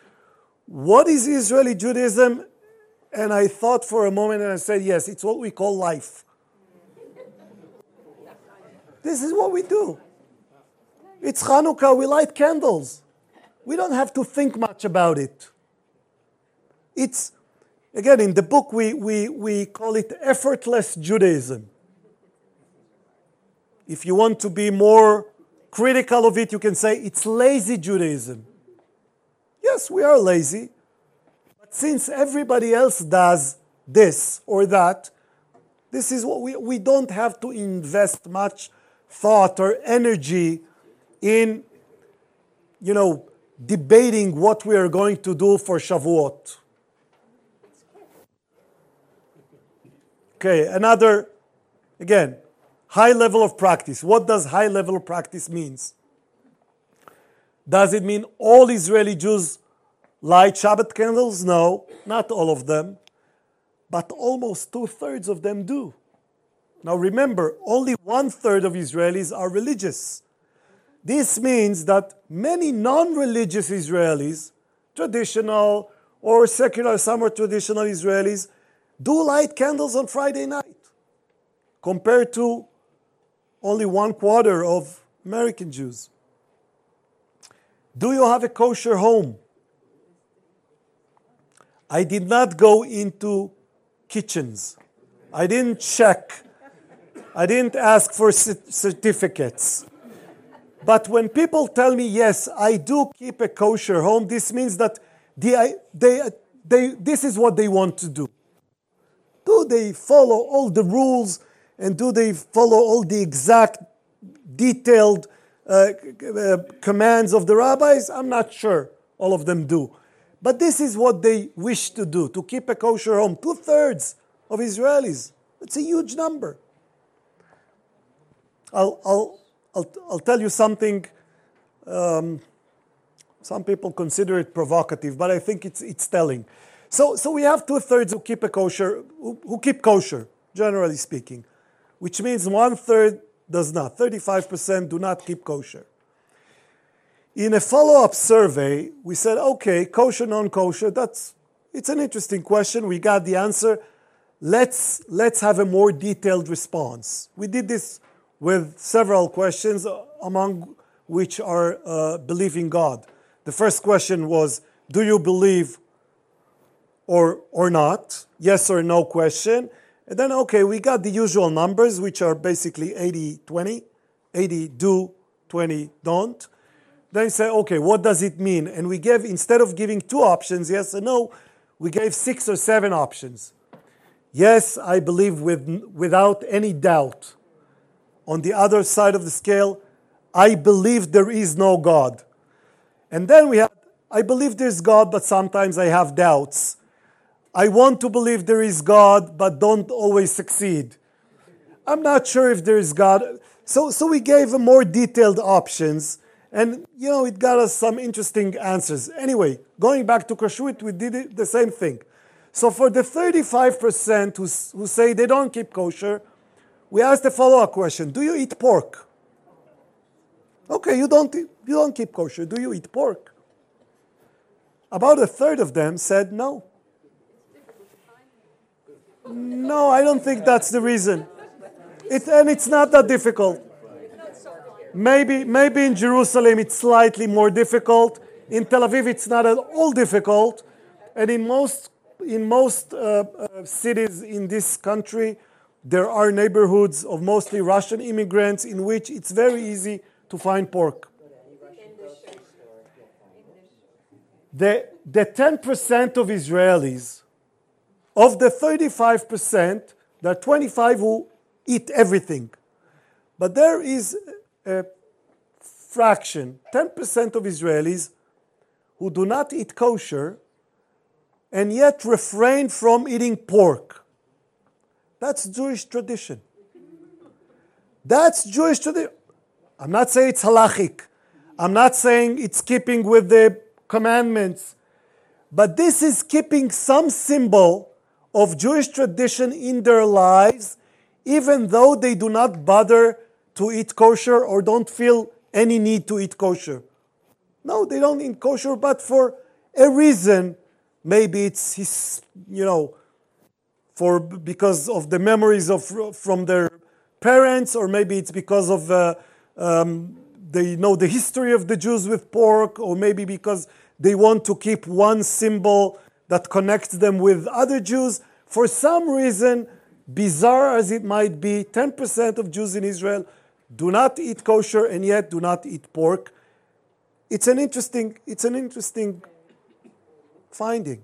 what is Israeli Judaism? And I thought for a moment and I said, Yes, it's what we call life. this is what we do. It's Hanukkah, we light candles. We don't have to think much about it. It's, again, in the book, we, we, we call it effortless Judaism. If you want to be more critical of it, you can say it's lazy Judaism. Yes, we are lazy. But since everybody else does this or that, this is what we, we don't have to invest much thought or energy in, you know, debating what we are going to do for Shavuot. Okay, another, again, high level of practice. What does high level of practice means? Does it mean all Israeli Jews light Shabbat candles? No, not all of them, but almost two thirds of them do. Now remember, only one third of Israelis are religious. This means that many non religious Israelis, traditional or secular, some are traditional Israelis, do light candles on Friday night compared to only one quarter of American Jews. Do you have a kosher home? I did not go into kitchens. I didn't check. I didn't ask for certificates. But when people tell me, yes, I do keep a kosher home, this means that they, they, this is what they want to do. Do they follow all the rules and do they follow all the exact, detailed uh, uh, commands of the rabbis? I'm not sure all of them do. But this is what they wish to do to keep a kosher home. Two thirds of Israelis. It's a huge number. I'll, I'll, I'll, I'll tell you something. Um, some people consider it provocative, but I think it's, it's telling. So, so we have two thirds who keep a kosher, who, who keep kosher, generally speaking, which means one third does not. 35% do not keep kosher. In a follow-up survey, we said, okay, kosher, non-kosher, that's it's an interesting question. We got the answer. Let's let's have a more detailed response. We did this with several questions, among which are uh, believe in God. The first question was, do you believe or, or not, yes or no question. And then, okay, we got the usual numbers, which are basically 80 20. 80 do, 20 don't. Then say, okay, what does it mean? And we gave, instead of giving two options, yes or no, we gave six or seven options. Yes, I believe with, without any doubt. On the other side of the scale, I believe there is no God. And then we have, I believe there's God, but sometimes I have doubts. I want to believe there is God, but don't always succeed. I'm not sure if there is God. So, so we gave more detailed options, and you know, it got us some interesting answers. Anyway, going back to kashrut, we did the same thing. So for the 35% who, who say they don't keep kosher, we asked the follow-up question: Do you eat pork? Okay, you don't, you don't keep kosher. Do you eat pork? About a third of them said no. No, I don't think that's the reason. It, and it's not that difficult. Maybe, maybe in Jerusalem it's slightly more difficult. In Tel Aviv it's not at all difficult. And in most, in most uh, uh, cities in this country, there are neighborhoods of mostly Russian immigrants in which it's very easy to find pork. The, the 10% of Israelis, of the 35%, there are 25 who eat everything. But there is a fraction, 10% of Israelis, who do not eat kosher and yet refrain from eating pork. That's Jewish tradition. That's Jewish tradition. I'm not saying it's halachic. I'm not saying it's keeping with the commandments. But this is keeping some symbol of Jewish tradition in their lives, even though they do not bother to eat kosher or don't feel any need to eat kosher. No, they don't eat kosher, but for a reason. Maybe it's his, you know, for because of the memories of from their parents, or maybe it's because of uh, um, they know the history of the Jews with pork, or maybe because they want to keep one symbol that connects them with other Jews. For some reason, bizarre as it might be, 10% of Jews in Israel do not eat kosher and yet do not eat pork. It's an interesting, it's an interesting finding.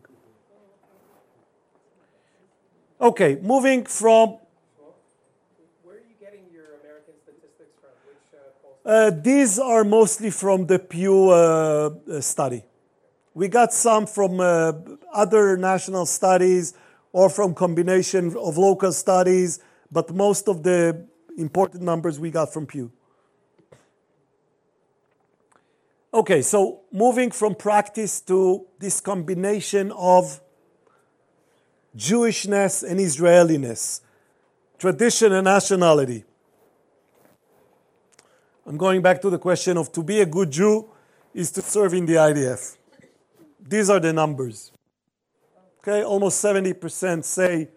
Okay, moving from Where are you getting your American statistics from? Which uh. Uh, these are mostly from the Pew uh, uh, study. We got some from uh, other national studies or from combination of local studies, but most of the important numbers we got from Pew. Okay, so moving from practice to this combination of Jewishness and Israeliness, tradition and nationality. I'm going back to the question of to be a good Jew is to serve in the IDF. These are the numbers. Okay, almost 70% say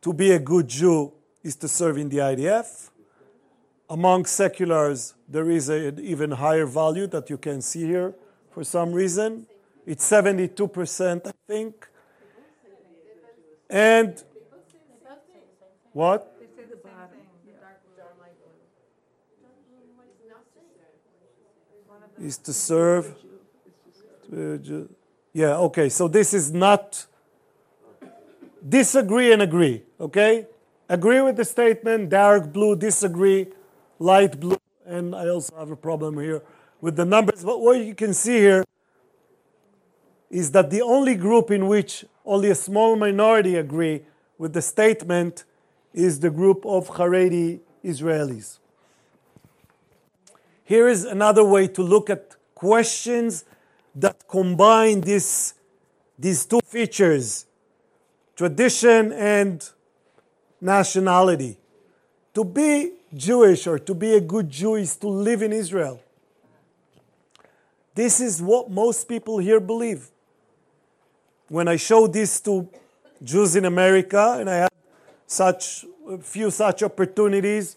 to be a good Jew is to serve in the IDF. Among seculars, there is an even higher value that you can see here for some reason. It's 72%, I think. And what? Is to serve. Yeah, okay, so this is not disagree and agree, okay? Agree with the statement, dark blue, disagree, light blue, and I also have a problem here with the numbers. But what you can see here is that the only group in which only a small minority agree with the statement is the group of Haredi Israelis. Here is another way to look at questions that combine this, these two features tradition and nationality. To be Jewish or to be a good Jew is to live in Israel. This is what most people here believe. When I show this to Jews in America, and I had such a few such opportunities,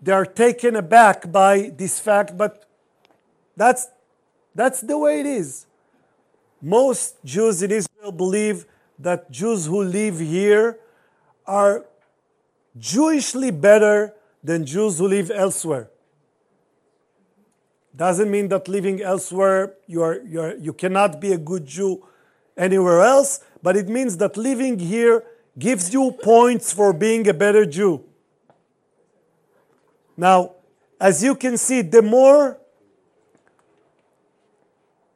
they are taken aback by this fact, but that's, that's the way it is. most Jews in Israel believe that Jews who live here are Jewishly better than Jews who live elsewhere. Doesn't mean that living elsewhere you, are, you, are, you cannot be a good Jew anywhere else, but it means that living here gives you points for being a better Jew. Now, as you can see, the more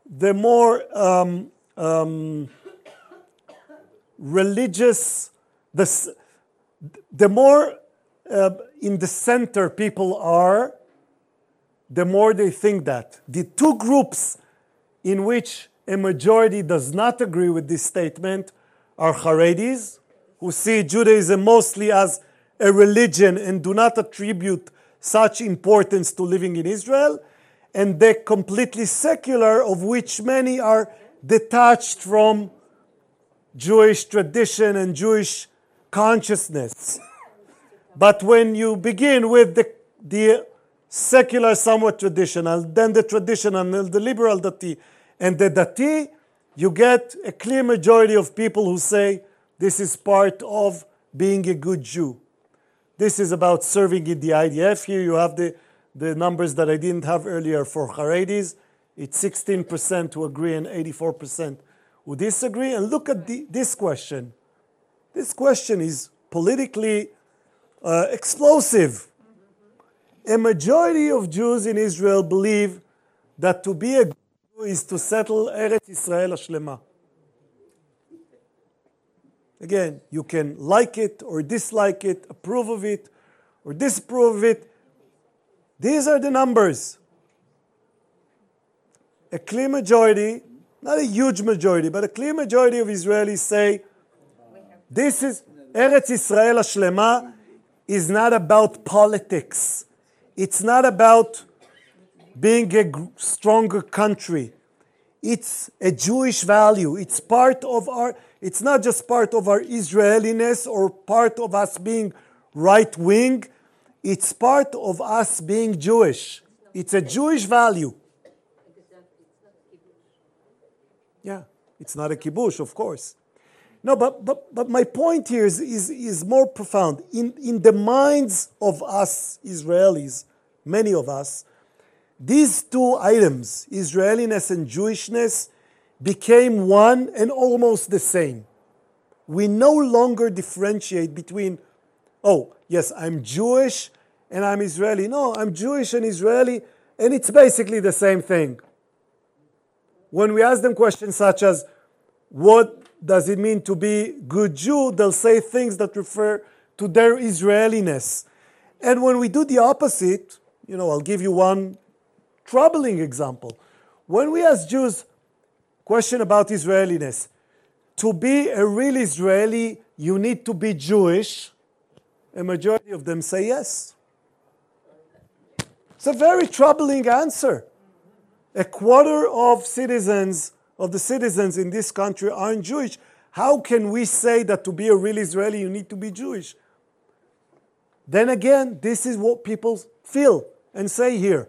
the more um, um, religious, the, the more uh, in the center people are, the more they think that. The two groups in which a majority does not agree with this statement are Haredis, who see Judaism mostly as a religion and do not attribute such importance to living in Israel, and the completely secular, of which many are detached from Jewish tradition and Jewish consciousness. But when you begin with the, the secular, somewhat traditional, then the traditional, the liberal dati, and the dati, you get a clear majority of people who say this is part of being a good Jew. This is about serving in the IDF. Here you have the, the numbers that I didn't have earlier for Haredis. It's 16% who agree and 84% who disagree. And look at the, this question. This question is politically uh, explosive. A majority of Jews in Israel believe that to be a is to settle Eretz Israel Ashlema. Again, you can like it or dislike it, approve of it or disapprove of it. These are the numbers. A clear majority, not a huge majority, but a clear majority of Israelis say this is Eretz Israel Ashlema is not about politics. It's not about being a stronger country. It's a Jewish value. It's part of our, it's not just part of our Israeliness or part of us being right wing. It's part of us being Jewish. It's a Jewish value. Yeah, it's not a kibush, of course. No, but, but, but my point here is, is, is more profound. In, in the minds of us Israelis, many of us, these two items, Israeliness and Jewishness, became one and almost the same. We no longer differentiate between, oh, yes, I'm Jewish and I'm Israeli. No, I'm Jewish and Israeli, and it's basically the same thing. When we ask them questions such as, what does it mean to be good Jew? They'll say things that refer to their Israeliness. And when we do the opposite, you know, I'll give you one troubling example. When we ask Jews question about Israeliness, to be a real Israeli, you need to be Jewish. A majority of them say yes. It's a very troubling answer. A quarter of citizens of the citizens in this country aren't Jewish. How can we say that to be a real Israeli you need to be Jewish? Then again, this is what people feel and say here.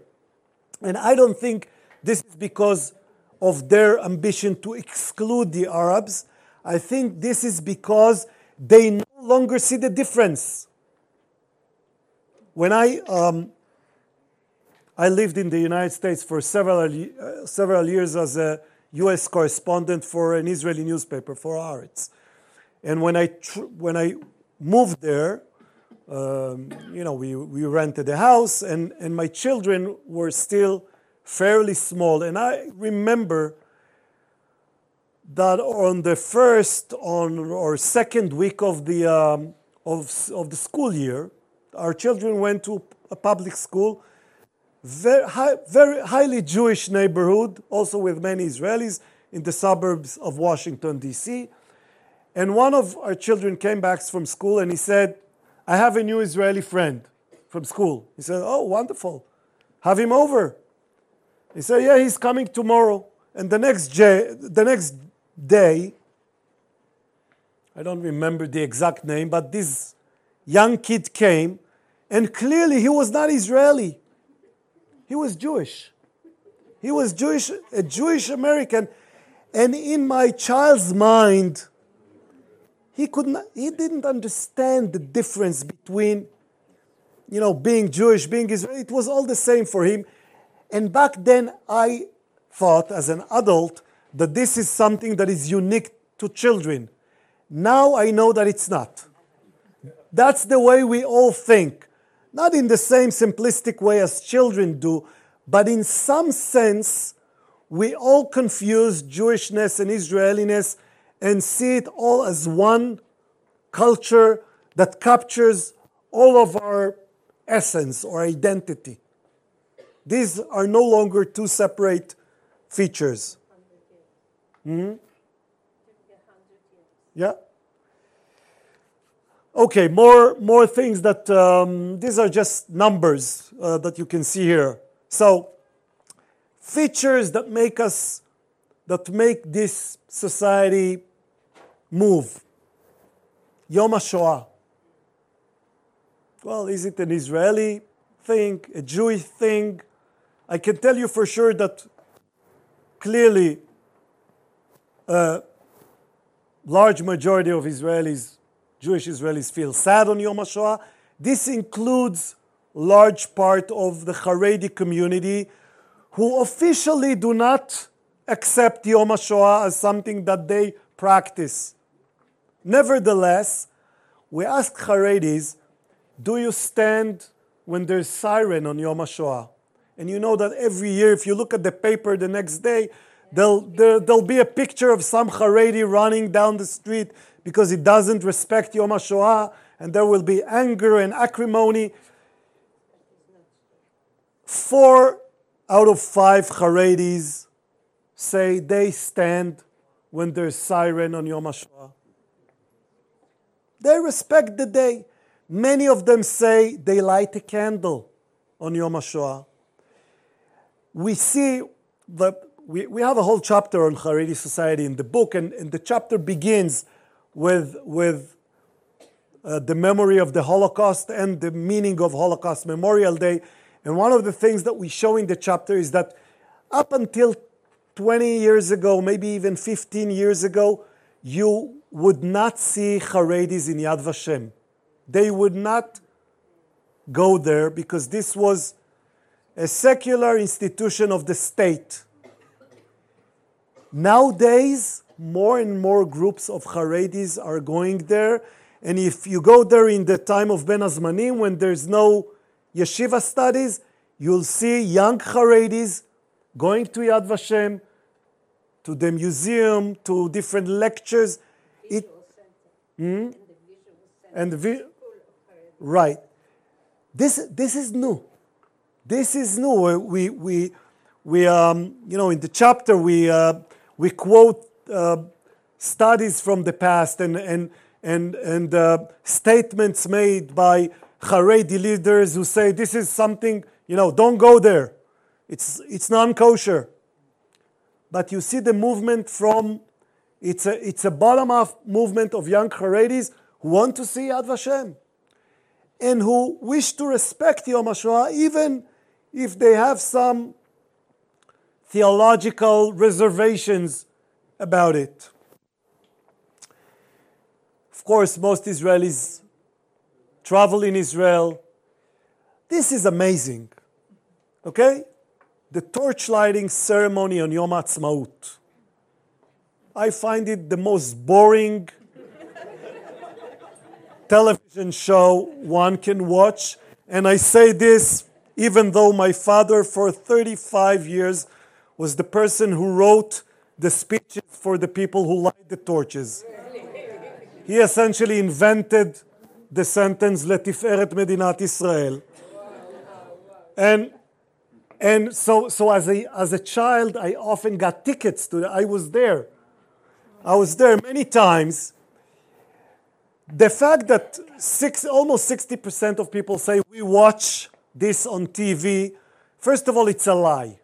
And I don't think this is because of their ambition to exclude the Arabs. I think this is because they no longer see the difference. When I, um, I lived in the United States for several, uh, several years as a US correspondent for an Israeli newspaper, for Haaretz. And when I, when I moved there, um, you know, we, we rented a house, and, and my children were still fairly small. And I remember that on the first on or second week of the um, of, of the school year, our children went to a public school, very, high, very highly Jewish neighborhood, also with many Israelis in the suburbs of Washington D.C. And one of our children came back from school and he said, I have a new Israeli friend from school. He said, Oh, wonderful. Have him over. He said, Yeah, he's coming tomorrow. And the next day, the next day, I don't remember the exact name, but this young kid came, and clearly he was not Israeli. He was Jewish. He was Jewish, a Jewish American. And in my child's mind, he could not, he didn't understand the difference between, you know, being Jewish, being Israeli. It was all the same for him. And back then, I thought as an adult that this is something that is unique to children. Now I know that it's not. That's the way we all think. Not in the same simplistic way as children do, but in some sense, we all confuse Jewishness and Israeliness and see it all as one culture that captures all of our essence or identity. These are no longer two separate features. Hmm? Yeah. Okay, more more things that um, these are just numbers uh, that you can see here. So features that make us that make this society move. Yom HaShoah. Well, is it an Israeli thing, a Jewish thing? I can tell you for sure that clearly a large majority of Israelis, Jewish Israelis, feel sad on Yom HaShoah. This includes large part of the Haredi community who officially do not accept Yom HaShoah as something that they practice. Nevertheless, we ask Haredis, do you stand when there's siren on Yom HaShoah? And you know that every year, if you look at the paper the next day, there'll, there, will be a picture of some Haredi running down the street because he doesn't respect Yom HaShoah, and there will be anger and acrimony. Four out of five Haredis say they stand when there's siren on Yom HaShoah. They respect the day. Many of them say they light a candle on Yom HaShoah. We see that we, we have a whole chapter on Haredi society in the book, and, and the chapter begins with, with uh, the memory of the Holocaust and the meaning of Holocaust Memorial Day. And one of the things that we show in the chapter is that up until 20 years ago, maybe even 15 years ago, you would not see Haredis in Yad Vashem. They would not go there because this was a secular institution of the state. Nowadays, more and more groups of Haredis are going there. And if you go there in the time of Bein HaZmanim, when there's no yeshiva studies, you'll see young Haredis going to Yad Vashem, to the museum, to different lectures. It, hmm? and the vi- right. This, this is new. This is new. We, we, we um, you know, in the chapter, we, uh, we quote uh, studies from the past and, and, and, and uh, statements made by Haredi leaders who say this is something, you know, don't go there. It's, it's non kosher. But you see the movement from, it's a, it's a bottom up movement of young Haredis who want to see Yad Vashem and who wish to respect Yom HaShoah even if they have some theological reservations about it. Of course, most Israelis travel in Israel. This is amazing. Okay? The torch lighting ceremony on Yom Ha'atzmaut. I find it the most boring *laughs* television show one can watch. And I say this even though my father, for 35 years, was the person who wrote the speeches for the people who light the torches. He essentially invented the sentence "Letiferet Medinat Israel," and and so so as a as a child, I often got tickets to. The, I was there. I was there many times. The fact that six, almost sixty percent of people say we watch this on TV, first of all, it's a lie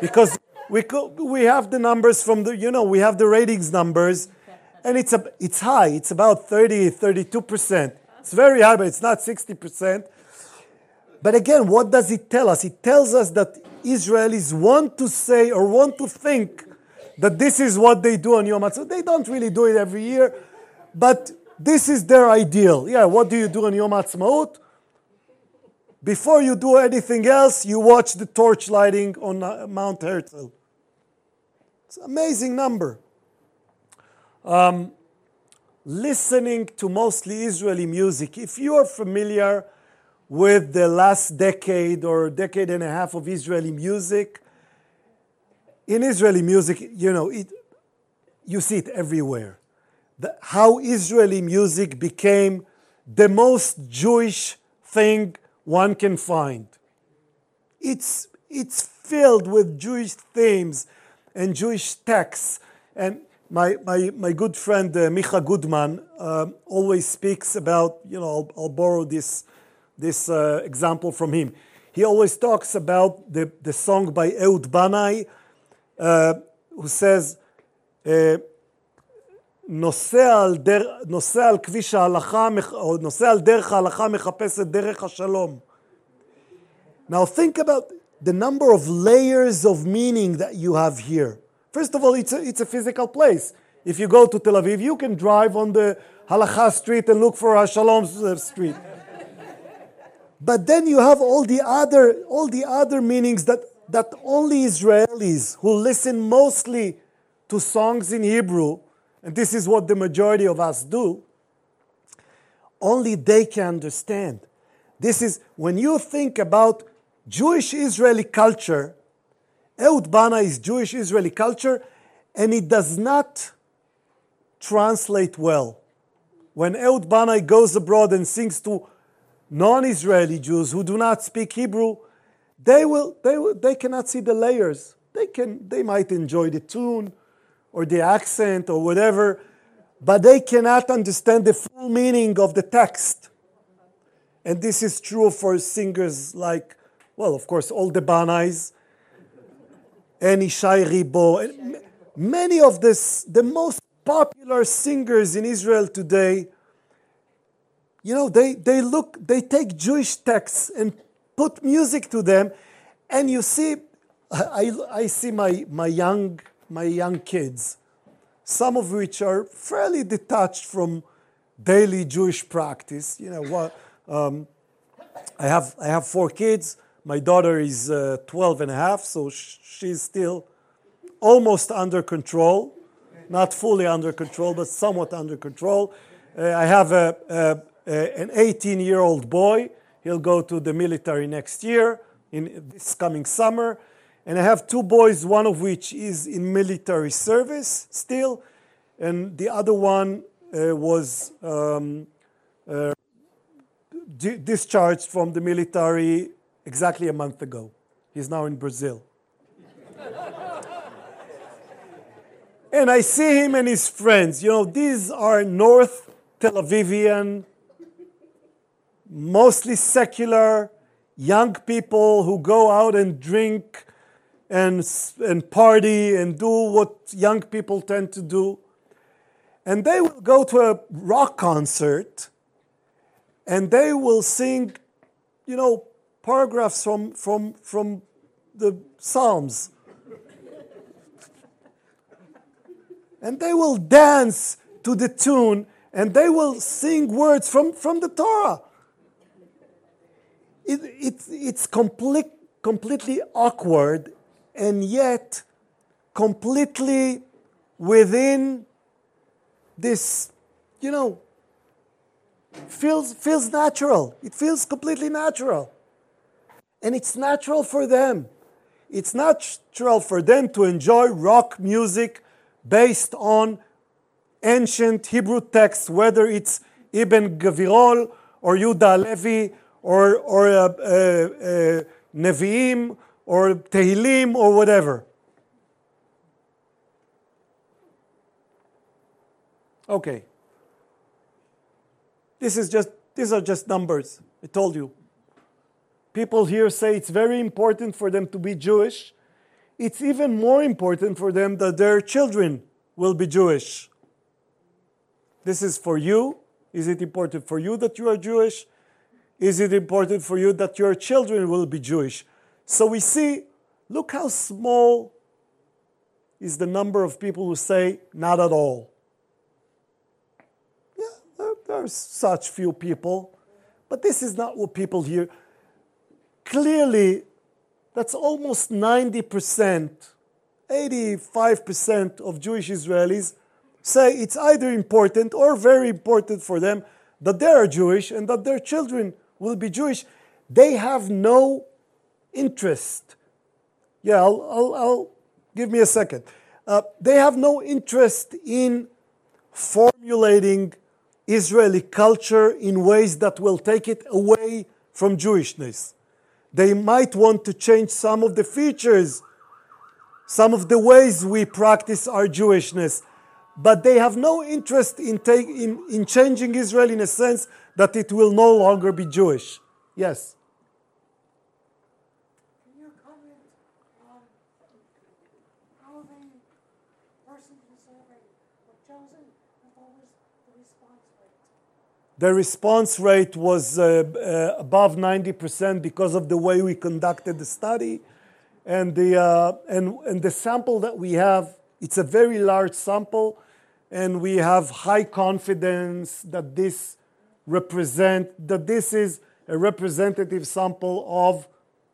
because we, we have the numbers from the, you know, we have the ratings numbers, and it's, a, it's high. It's about 30, 32%. It's very high, but it's not 60%. But again, what does it tell us? It tells us that Israelis want to say or want to think that this is what they do on Yom Ha'atzmaut. They don't really do it every year, but this is their ideal. Yeah, what do you do on Yom Ha'atzmaut? Before you do anything else, you watch the torch lighting on uh, Mount Herzl. It's an amazing number. Um, listening to mostly Israeli music. If you are familiar with the last decade or decade and a half of Israeli music, in Israeli music, you know, it, you see it everywhere. The, how Israeli music became the most Jewish thing one can find. It's, it's filled with Jewish themes and Jewish texts. And my, my, my good friend uh, Micah Goodman uh, always speaks about, you know, I'll, I'll borrow this, this uh, example from him. He always talks about the, the song by Ehud Banai, uh, who says, נוסע על, דר, נוסע halacha, כביש ההלכה, או Now think about the number of layers of meaning that you have here. First of all, it's a, it's a physical place. If you go to Tel Aviv, you can drive on the Halacha street and look for Hashalom uh, street but then you have all the other, all the other meanings that, that only Israelis who listen mostly to songs in Hebrew, and this is what the majority of us do, only they can understand. This is when you think about Jewish Israeli culture, Ehud Banai is Jewish Israeli culture, and it does not translate well. When Ehud Banai goes abroad and sings to non Israeli Jews who do not speak Hebrew, they, will, they, will, they cannot see the layers. They, can, they might enjoy the tune or the accent or whatever, but they cannot understand the full meaning of the text. And this is true for singers like, well, of course, all the Banais and Ishai Ribo. And many of this, the most popular singers in Israel today, you know, they, they look, they take Jewish texts and put music to them, and you see, I, I see my, my young my young kids, some of which are fairly detached from daily Jewish practice. You know what? Um, I have I have four kids. My daughter is uh, 12 and a half, so sh- she's still almost under control, not fully under control, but somewhat under control. Uh, I have a, a, an 18 year old boy. He'll go to the military next year, in this coming summer. And I have two boys, one of which is in military service still, and the other one uh, was um, uh, di- discharged from the military exactly a month ago. He's now in Brazil. and I see him and his friends. You know, these are North Tel Avivian, mostly secular, young people who go out and drink and, and party and do what young people tend to do. And they will go to a rock concert and they will sing, you know, paragraphs from, from, from the Psalms. and they will dance to the tune and they will sing words from, from the Torah. It, it, it's complete, completely awkward and yet completely within this, you know, feels, feels natural. It feels completely natural. And it's natural for them. It's natural for them to enjoy rock music based on ancient Hebrew texts, whether it's Ibn Gvirol or Yehuda Halevi or, or uh, uh, uh, Nevi'im or Tehillim or whatever. Okay. This is just these are just numbers. I told you. People here say it's very important for them to be Jewish. It's even more important for them that their children will be Jewish. This is for you. Is it important for you that you are Jewish? Is it important for you that your children will be Jewish? So we see, look how small is the number of people who say, not at all. Yeah, there, there are such few people, but this is not what people hear. Clearly, that's almost 90%, 85% of Jewish Israelis say it's either important or very important for them that they are Jewish and that their children will be Jewish. They have no interest. Yeah, I'll, I'll, I'll give me a second. Uh, they have no interest in formulating Israeli culture in ways that will take it away from Jewishness. They might want to change some of the features, some of the ways we practice our Jewishness, but they have no interest in, take, in, in changing Israel in a sense that it will no longer be Jewish. Yes? Can you comment on how the persons who surveyed were chosen and what was the response rate? The response rate was uh, uh, above 90% because of the way we conducted the study. And the, uh, and, and the sample that we have, it's a very large sample, and we have high confidence that this represent that this is a representative sample of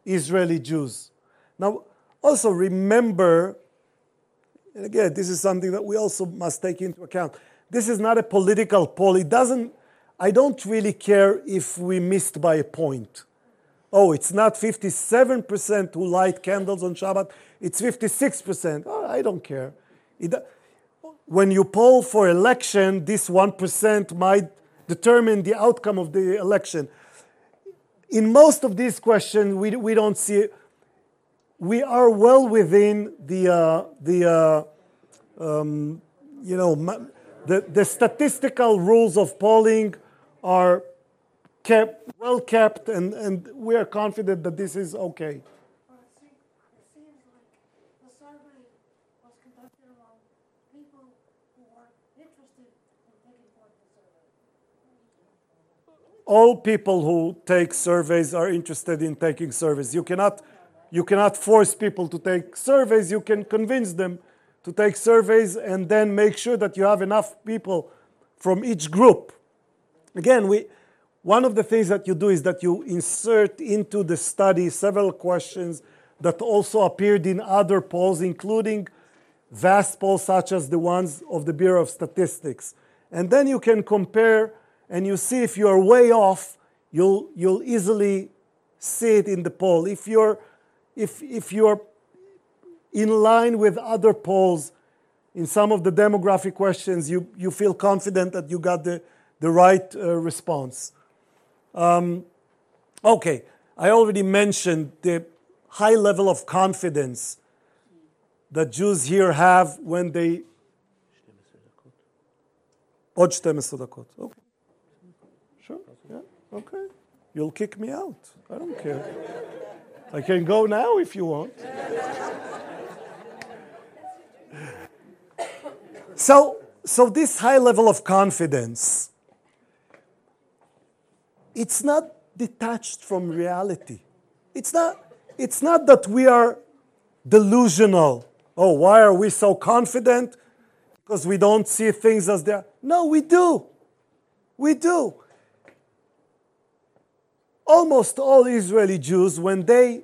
Israeli Jews. Now, also remember, and again, this is something that we also must take into account. This is not a political poll. It doesn't, I don't really care if we missed by a point. Oh, it's not 57% who light candles on Shabbat, it's 56%. Oh, I don't care. It, when you poll for election, this 1% might determine the outcome of the election. In most of these questions, we, we don't see, we are well within the, uh, the uh, um, you know, the, the statistical rules of polling are kept, well kept, and, and we are confident that this is okay. Well, it seems, it seems like the survey was conducted among people who were interested in taking part in the survey. All people who take surveys are interested in taking surveys. You cannot, you cannot force people to take surveys. You can convince them to take surveys and then make sure that you have enough people from each group. Again, we, one of the things that you do is that you insert into the study several questions that also appeared in other polls, including vast polls such as the ones of the Bureau of Statistics. And then you can compare and you see if you're way off, you'll, you'll easily see it in the poll. If you're, if, if you're in line with other polls in some of the demographic questions, you, you feel confident that you got the, the right uh, response. Um, okay, I already mentioned the high level of confidence that Jews here have when they. עוד 12 דקות. Okay. Okay. You'll kick me out. I don't care. I can go now if you want. So, so this high level of confidence, it's not detached from reality. It's not, it's not that we are delusional. Oh, why are we so confident? Because we don't see things as they are. No, we do. We do. Almost all Israeli Jews, when they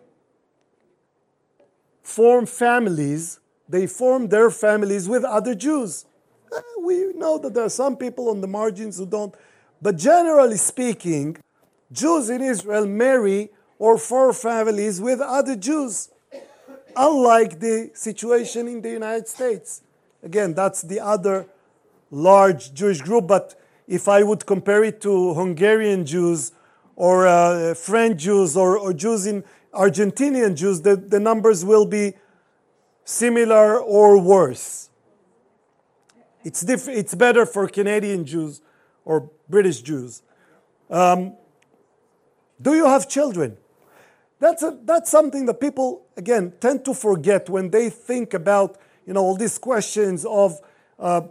form families, they form their families with other Jews. Eh, We know that there are some people on the margins who don't, but generally speaking, Jews in Israel marry or form families with other Jews, unlike the situation in the United States. Again, that's the other large Jewish group, but if I would compare it to Hungarian Jews or uh, French Jews or, or Jews in Argentinian Jews, the, the numbers will be similar or worse. It's, diff- it's better for Canadian Jews or British Jews. Um, do you have children? That's, a, that's something that people, again, tend to forget when they think about you know, all these questions of uh,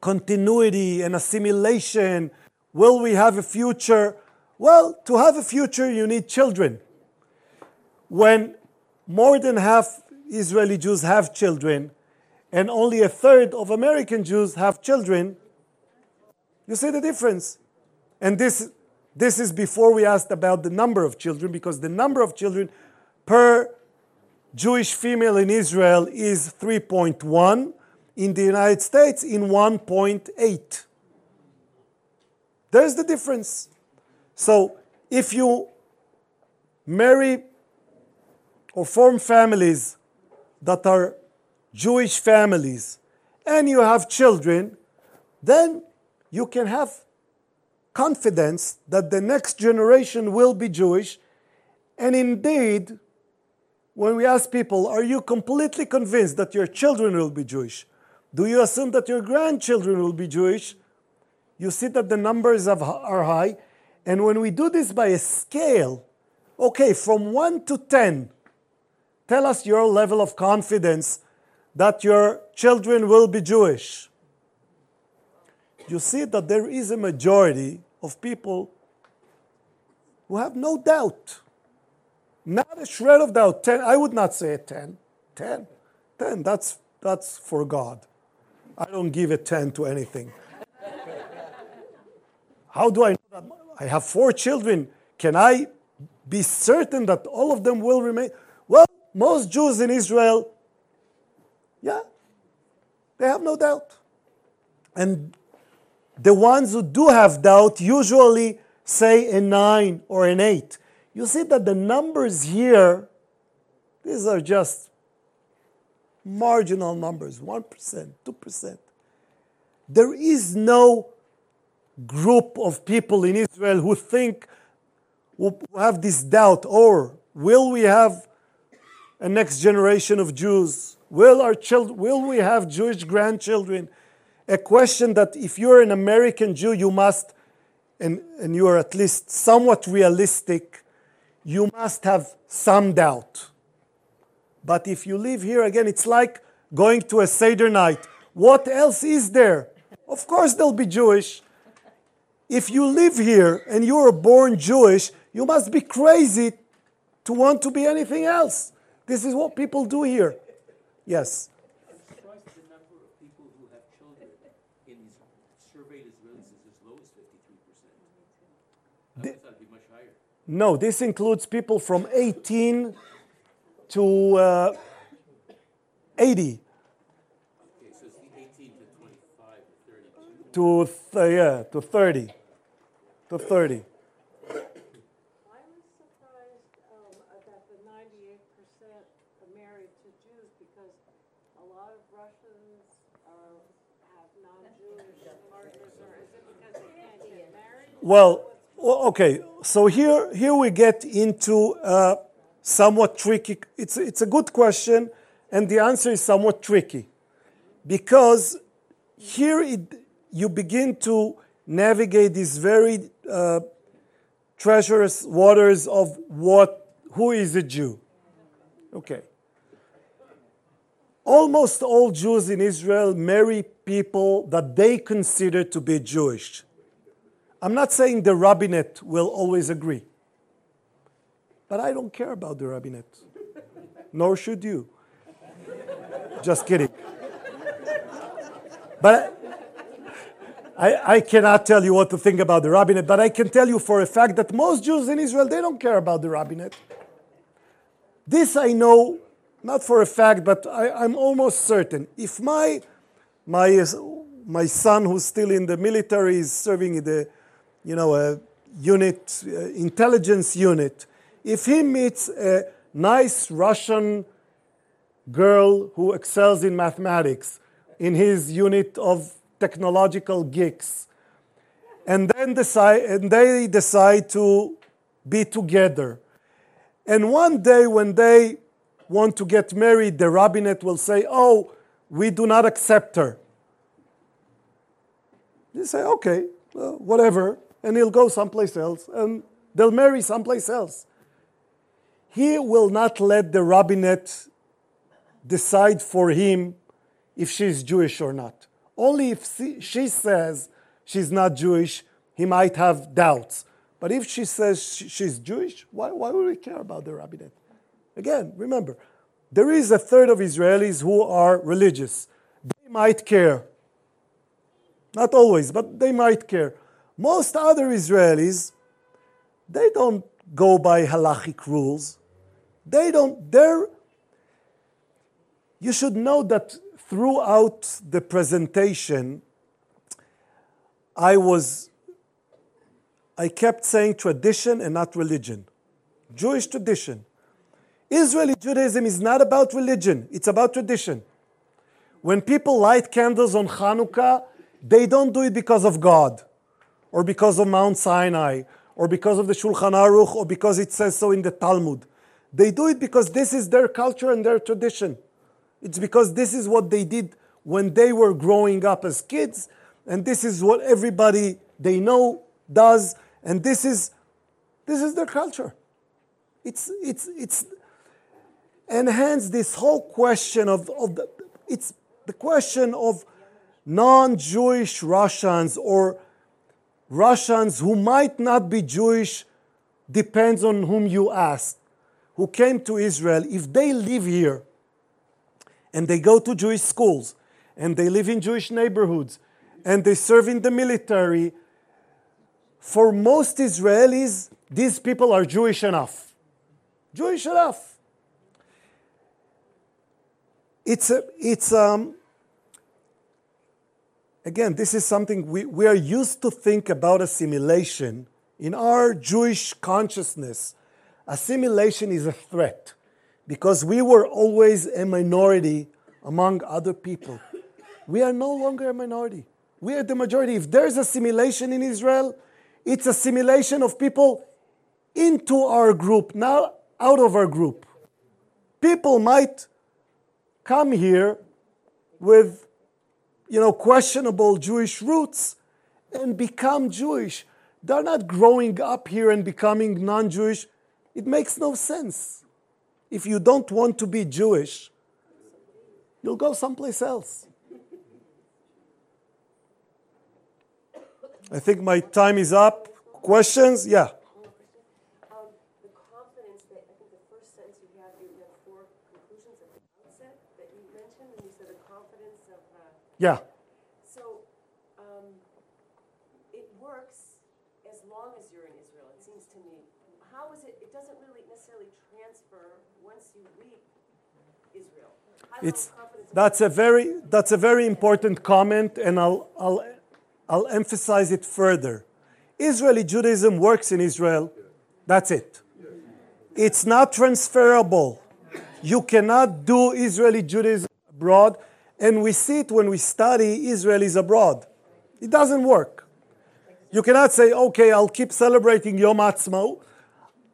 continuity and assimilation. Will we have a future? Well, to have a future, you need children. When more than half Israeli Jews have children, and only a third of American Jews have children, you see the difference. And this, this is before we asked about the number of children, because the number of children per Jewish female in Israel is 3.1, in the United States, in 1.8. There's the difference. So if you marry or form families that are Jewish families and you have children, then you can have confidence that the next generation will be Jewish. And indeed, when we ask people, Are you completely convinced that your children will be Jewish? Do you assume that your grandchildren will be Jewish? You see that the numbers are high. And when we do this by a scale, okay, from 1 to 10, tell us your level of confidence that your children will be Jewish. You see that there is a majority of people who have no doubt. Not a shred of doubt. 10, I would not say a 10. 10. 10, that's, that's for God. I don't give a 10 to anything. How do I know that? I have four children. Can I be certain that all of them will remain? Well, most Jews in Israel, yeah, they have no doubt. And the ones who do have doubt usually say a nine or an eight. You see that the numbers here, these are just marginal numbers 1%, 2%. There is no group of people in Israel who think, who have this doubt, or will we have a next generation of Jews? Will our children, will we have Jewish grandchildren? A question that if you're an American Jew, you must, and, and you are at least somewhat realistic, you must have some doubt. But if you live here again, it's like going to a Seder night. What else is there? Of course, they'll be Jewish. If you live here and you are born Jewish, you must be crazy to want to be anything else. This is what people do here. Yes. The number of people who have children in these surveyed Israelis is as low as 53%. I thought it'd be much higher. No, this includes people from 18 to uh, 80 Okay, so it's 18 to 25 to 32. to th- yeah to 30 to 30. I was surprised um, that the ninety-eight percent are married to Jews because a lot of Russians uh, have non-Jewish partners, or is it because they can't get married? Well, well, okay. So here, here we get into uh, somewhat tricky. It's it's a good question, and the answer is somewhat tricky, because here it, you begin to navigate this very uh, treacherous waters of what who is a Jew. Okay. Almost all Jews in Israel marry people that they consider to be Jewish. I'm not saying the rabbinate will always agree, but I don't care about the rabbinate, nor should you. Just kidding. But I, I cannot tell you what to think about the rabbinate, but I can tell you for a fact that most Jews in Israel, they don't care about the rabbinate. This I know, not for a fact, but I, I'm almost certain. If my, my, my son, who's still in the military, is serving in the, you know, a unit, uh, intelligence unit, if he meets a nice Russian girl who excels in mathematics in his unit of technological geeks, and then decide, and they decide to be together. And one day, when they want to get married, the rabbinate will say, Oh, we do not accept her. You say, Okay, well, whatever. And he'll go someplace else, and they'll marry someplace else. He will not let the rabbinate decide for him if she's Jewish or not. Only if she says she's not Jewish, he might have doubts. But if she says she's Jewish, why, why would we care about the rabbinate? Again, remember, there is a third of Israelis who are religious. They might care. Not always, but they might care. Most other Israelis, they don't go by halachic rules. They don't, they're, you should know that throughout the presentation, I was, I kept saying tradition and not religion. Jewish tradition. Israeli Judaism is not about religion, it's about tradition. When people light candles on Hanukkah, they don't do it because of God, or because of Mount Sinai, or because of the Shulchan Aruch, or because it says so in the Talmud. They do it because this is their culture and their tradition. It's because this is what they did when they were growing up as kids, and this is what everybody they know does, and this is this is their culture. It's it's it's and hence this whole question of, of the it's the question of non-Jewish Russians or Russians who might not be Jewish depends on whom you ask, who came to Israel, if they live here and they go to Jewish schools and they live in Jewish neighborhoods and they serve in the military, for most Israelis, these people are Jewish enough. Jewish enough. It's a, it's um, again, this is something we, we are used to think about assimilation. In our Jewish consciousness, assimilation is a threat because we were always a minority among other people. We are no longer a minority. We are the majority. If there's assimilation in Israel, it's assimilation of people into our group, not out of our group. People might come here with you know questionable Jewish roots and become Jewish. They're not growing up here and becoming non-Jewish. It makes no sense. If you don't want to be Jewish, you'll go someplace else. I think my time is up. Questions? Yeah. Um, the confidence that I think the first sentence you have, you have four conclusions at the outset that you mentioned, and you said the confidence of. Uh, Yeah. so um, it works as long as you're in Israel. It seems to me. How is it? It doesn't really necessarily transfer once you leave Israel. High level It's that's a very that's a very important comment, and I'll I'll I'll emphasize it further. Israeli Judaism works in Israel. That's it. It's not transferable. You cannot do Israeli Judaism abroad, and we see it when we study Israelis abroad. It doesn't work. You cannot say, okay, I'll keep celebrating Yom Ha'atzmaut.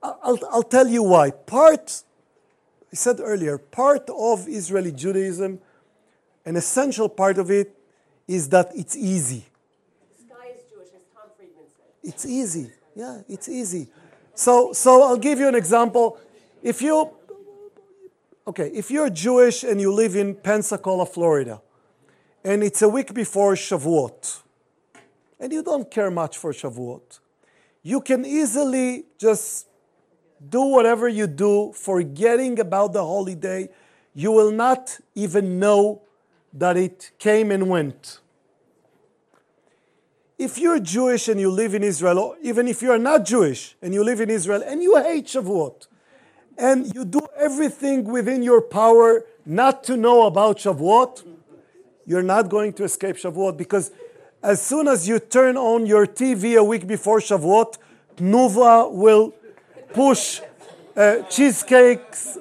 I'll, I'll tell you why. Part, I said earlier, part of Israeli Judaism, an essential part of it, is that it's easy. Sky is Jewish, as Tom Friedman said. It's easy. Yeah, it's easy. So, so I'll give you an example. If you, okay, if you're Jewish and you live in Pensacola, Florida, and it's a week before Shavuot, and you don't care much for Shavuot, you can easily just do whatever you do, forgetting about the holiday. You will not even know that it came and went. If you're Jewish and you live in Israel, or even if you're not Jewish and you live in Israel and you hate Shavuot, and you do everything within your power not to know about Shavuot, you're not going to escape Shavuot because as soon as you turn on your TV a week before Shavuot, Tnuva will push uh, cheesecakes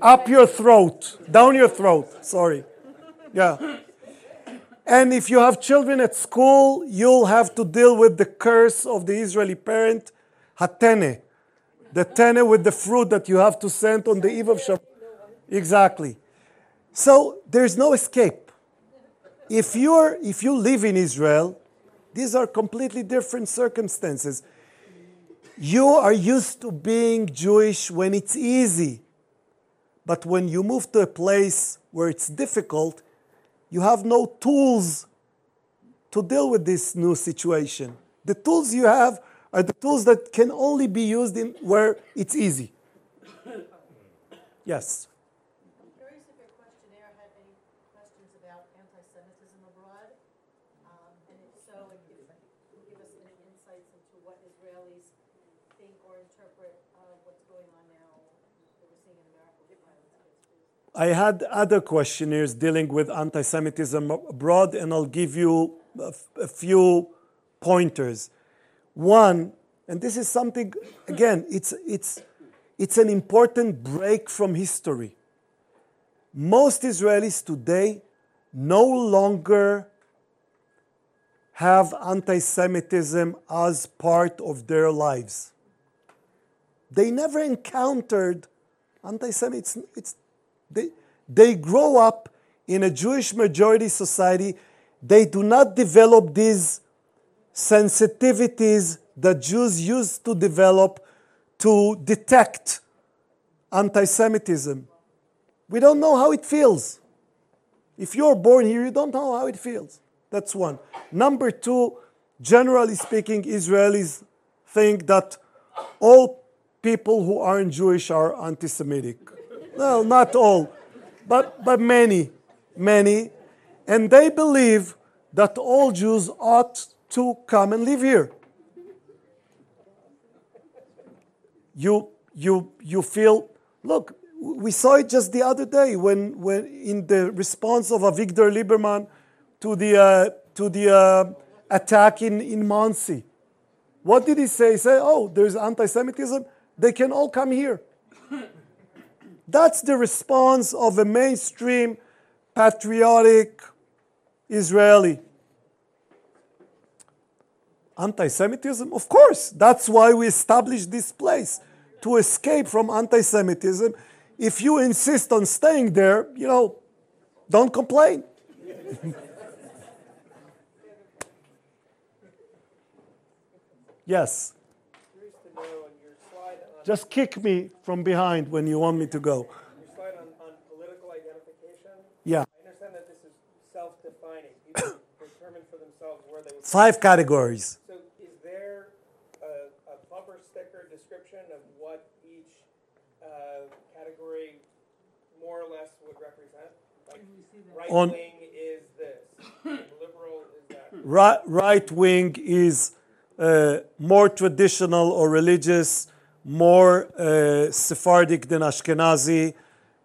up your throat, down your throat. Sorry. Yeah. And if you have children at school, you'll have to deal with the curse of the Israeli parent, hatene, the tene with the fruit that you have to send on the eve of Shabbat. Exactly. So there's no escape. If you're if you live in Israel, these are completely different circumstances. You are used to being Jewish when it's easy. But when you move to a place where it's difficult, you have no tools to deal with this new situation. The tools you have are the tools that can only be used in where it's easy. Yes. I'm curious if your questionnaire had any questions about anti-Semitism. what Israelis think or interpret of what's going on now that we're seeing in America with violence against Jews? I had other questionnaires dealing with anti Semitism abroad, and I'll give you a, few pointers. One, and this is something, again, it's, it's, it's an important break from history. Most Israelis today no longer have anti Semitism as part of their lives. They never encountered anti Semitism. It's, they, they grow up in a Jewish majority society. They do not develop these sensitivities that Jews used to develop to detect anti Semitism. We don't know how it feels. If you're born here, you don't know how it feels. That's one. Number two, generally speaking, Israelis think that all people who aren't Jewish are anti Semitic. Well, not all, but, but many, many. And they believe that all Jews ought to come and live here. You, you, you feel, look, we saw it just the other day when, when in the response of Avigdor Lieberman to the, uh, to the uh, attack in, in Monsey. What did he say? He said, oh, there's anti Semitism. They can all come here. That's the response of a mainstream, patriotic Israeli. Anti Semitism? Of course. That's why we established this place to escape from anti Semitism. If you insist on staying there, you know, don't complain. *laughs* yes. Curious to know on your slide on, Just kick me from behind when you want me to go. your slide on, on political identification. Yeah. I understand that this is self-defining. People *coughs* determine for themselves where they. Five categories. So is there a, a bumper sticker description of what each uh, category more or less would represent? Like right On- wing is this, *coughs* liberal is that. Right, right wing is uh, more traditional or religious, more uh, Sephardic than Ashkenazi.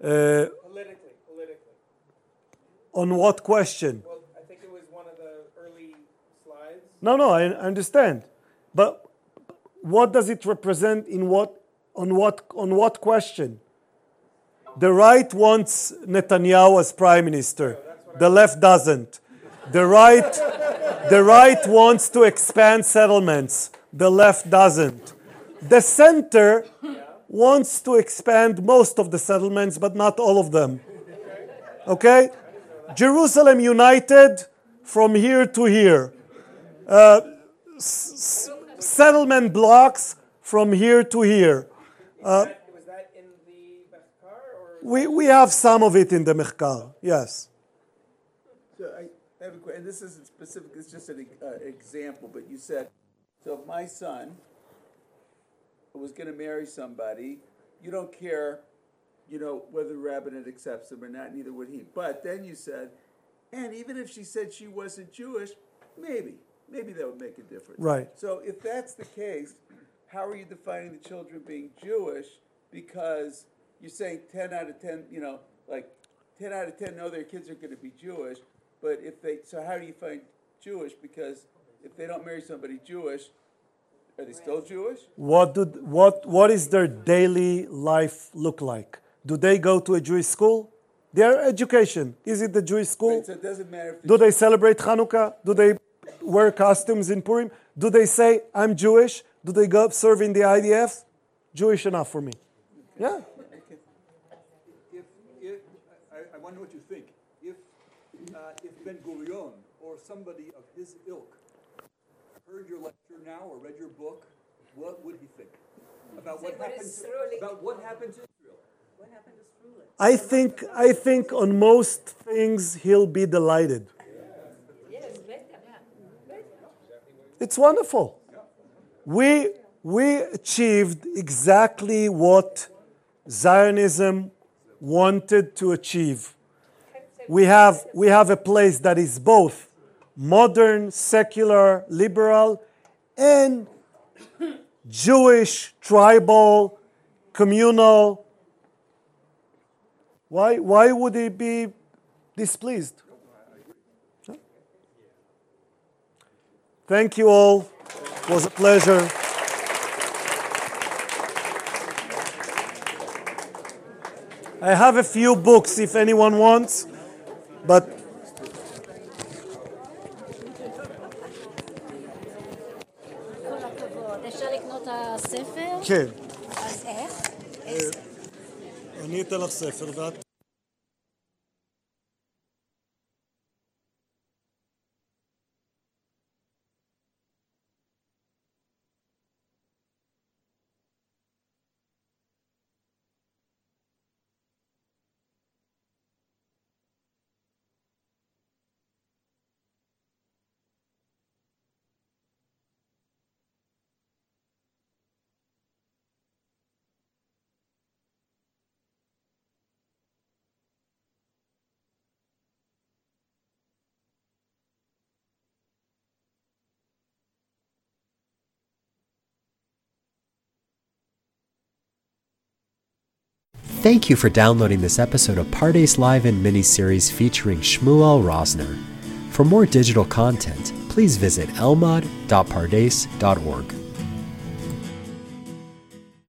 Uh, Politically, politically. on what question? Well, I think it was one of the early slides. No, no, I I understand. But what does it represent in what, on, what, on what question? The right wants Netanyahu as prime minister, the left doesn't. The right, the right wants to expand settlements, the left doesn't. The center wants to expand most of the settlements, but not all of them. Okay? Jerusalem united from here to here. Uh, s- s- settlement blocks from here to here. or? We, we have some of it in the Mechkar, yes. So I I have a question, and this isn't specific, it's just an uh, example, but you said, so if my son was gonna marry somebody, you don't care, you know, whether the rabbinate accepts him or not, neither would he. But then you said, and even if she said she wasn't Jewish, maybe, maybe that would make a difference. Right. So if that's the case, how are you defining the children being Jewish? Because you're saying ten out of ten, you know, like ten out of ten know their kids are going to be Jewish, but if they, so how do you find Jewish? Because if they don't marry somebody Jewish, are they still Jewish? What, do, what, what is their daily life look like? Do they go to a Jewish school? Their education, is it the Jewish school? Right, so it doesn't matter if the Do they celebrate Hanukkah? Do they wear costumes in Purim? Do they say, I'm Jewish? Do they go serve in the IDF? Jewish enough for me. Yeah. if, if I, I wonder what you think. If, uh, if Ben Gurion or somebody of his ilk heard your lecture now or read your book, what would he think about what what happened to, Srulik? about what happened to Israel? What happened to Srulik? I think, I think on most things he'll be delighted. It's wonderful. We, we achieved exactly what Zionism wanted to achieve. We have, we have a place that is both modern, secular, liberal, and Jewish, tribal, communal. Why, why would he be displeased? Thank you all. It was a pleasure. I have a few books if anyone wants, but כן, אז איך? אני אתן לך ספר ואת... Thank you for downloading this episode of Pardes Live in miniseries featuring Shmuel Rosner. For more digital content, please visit elmad.pardes.org.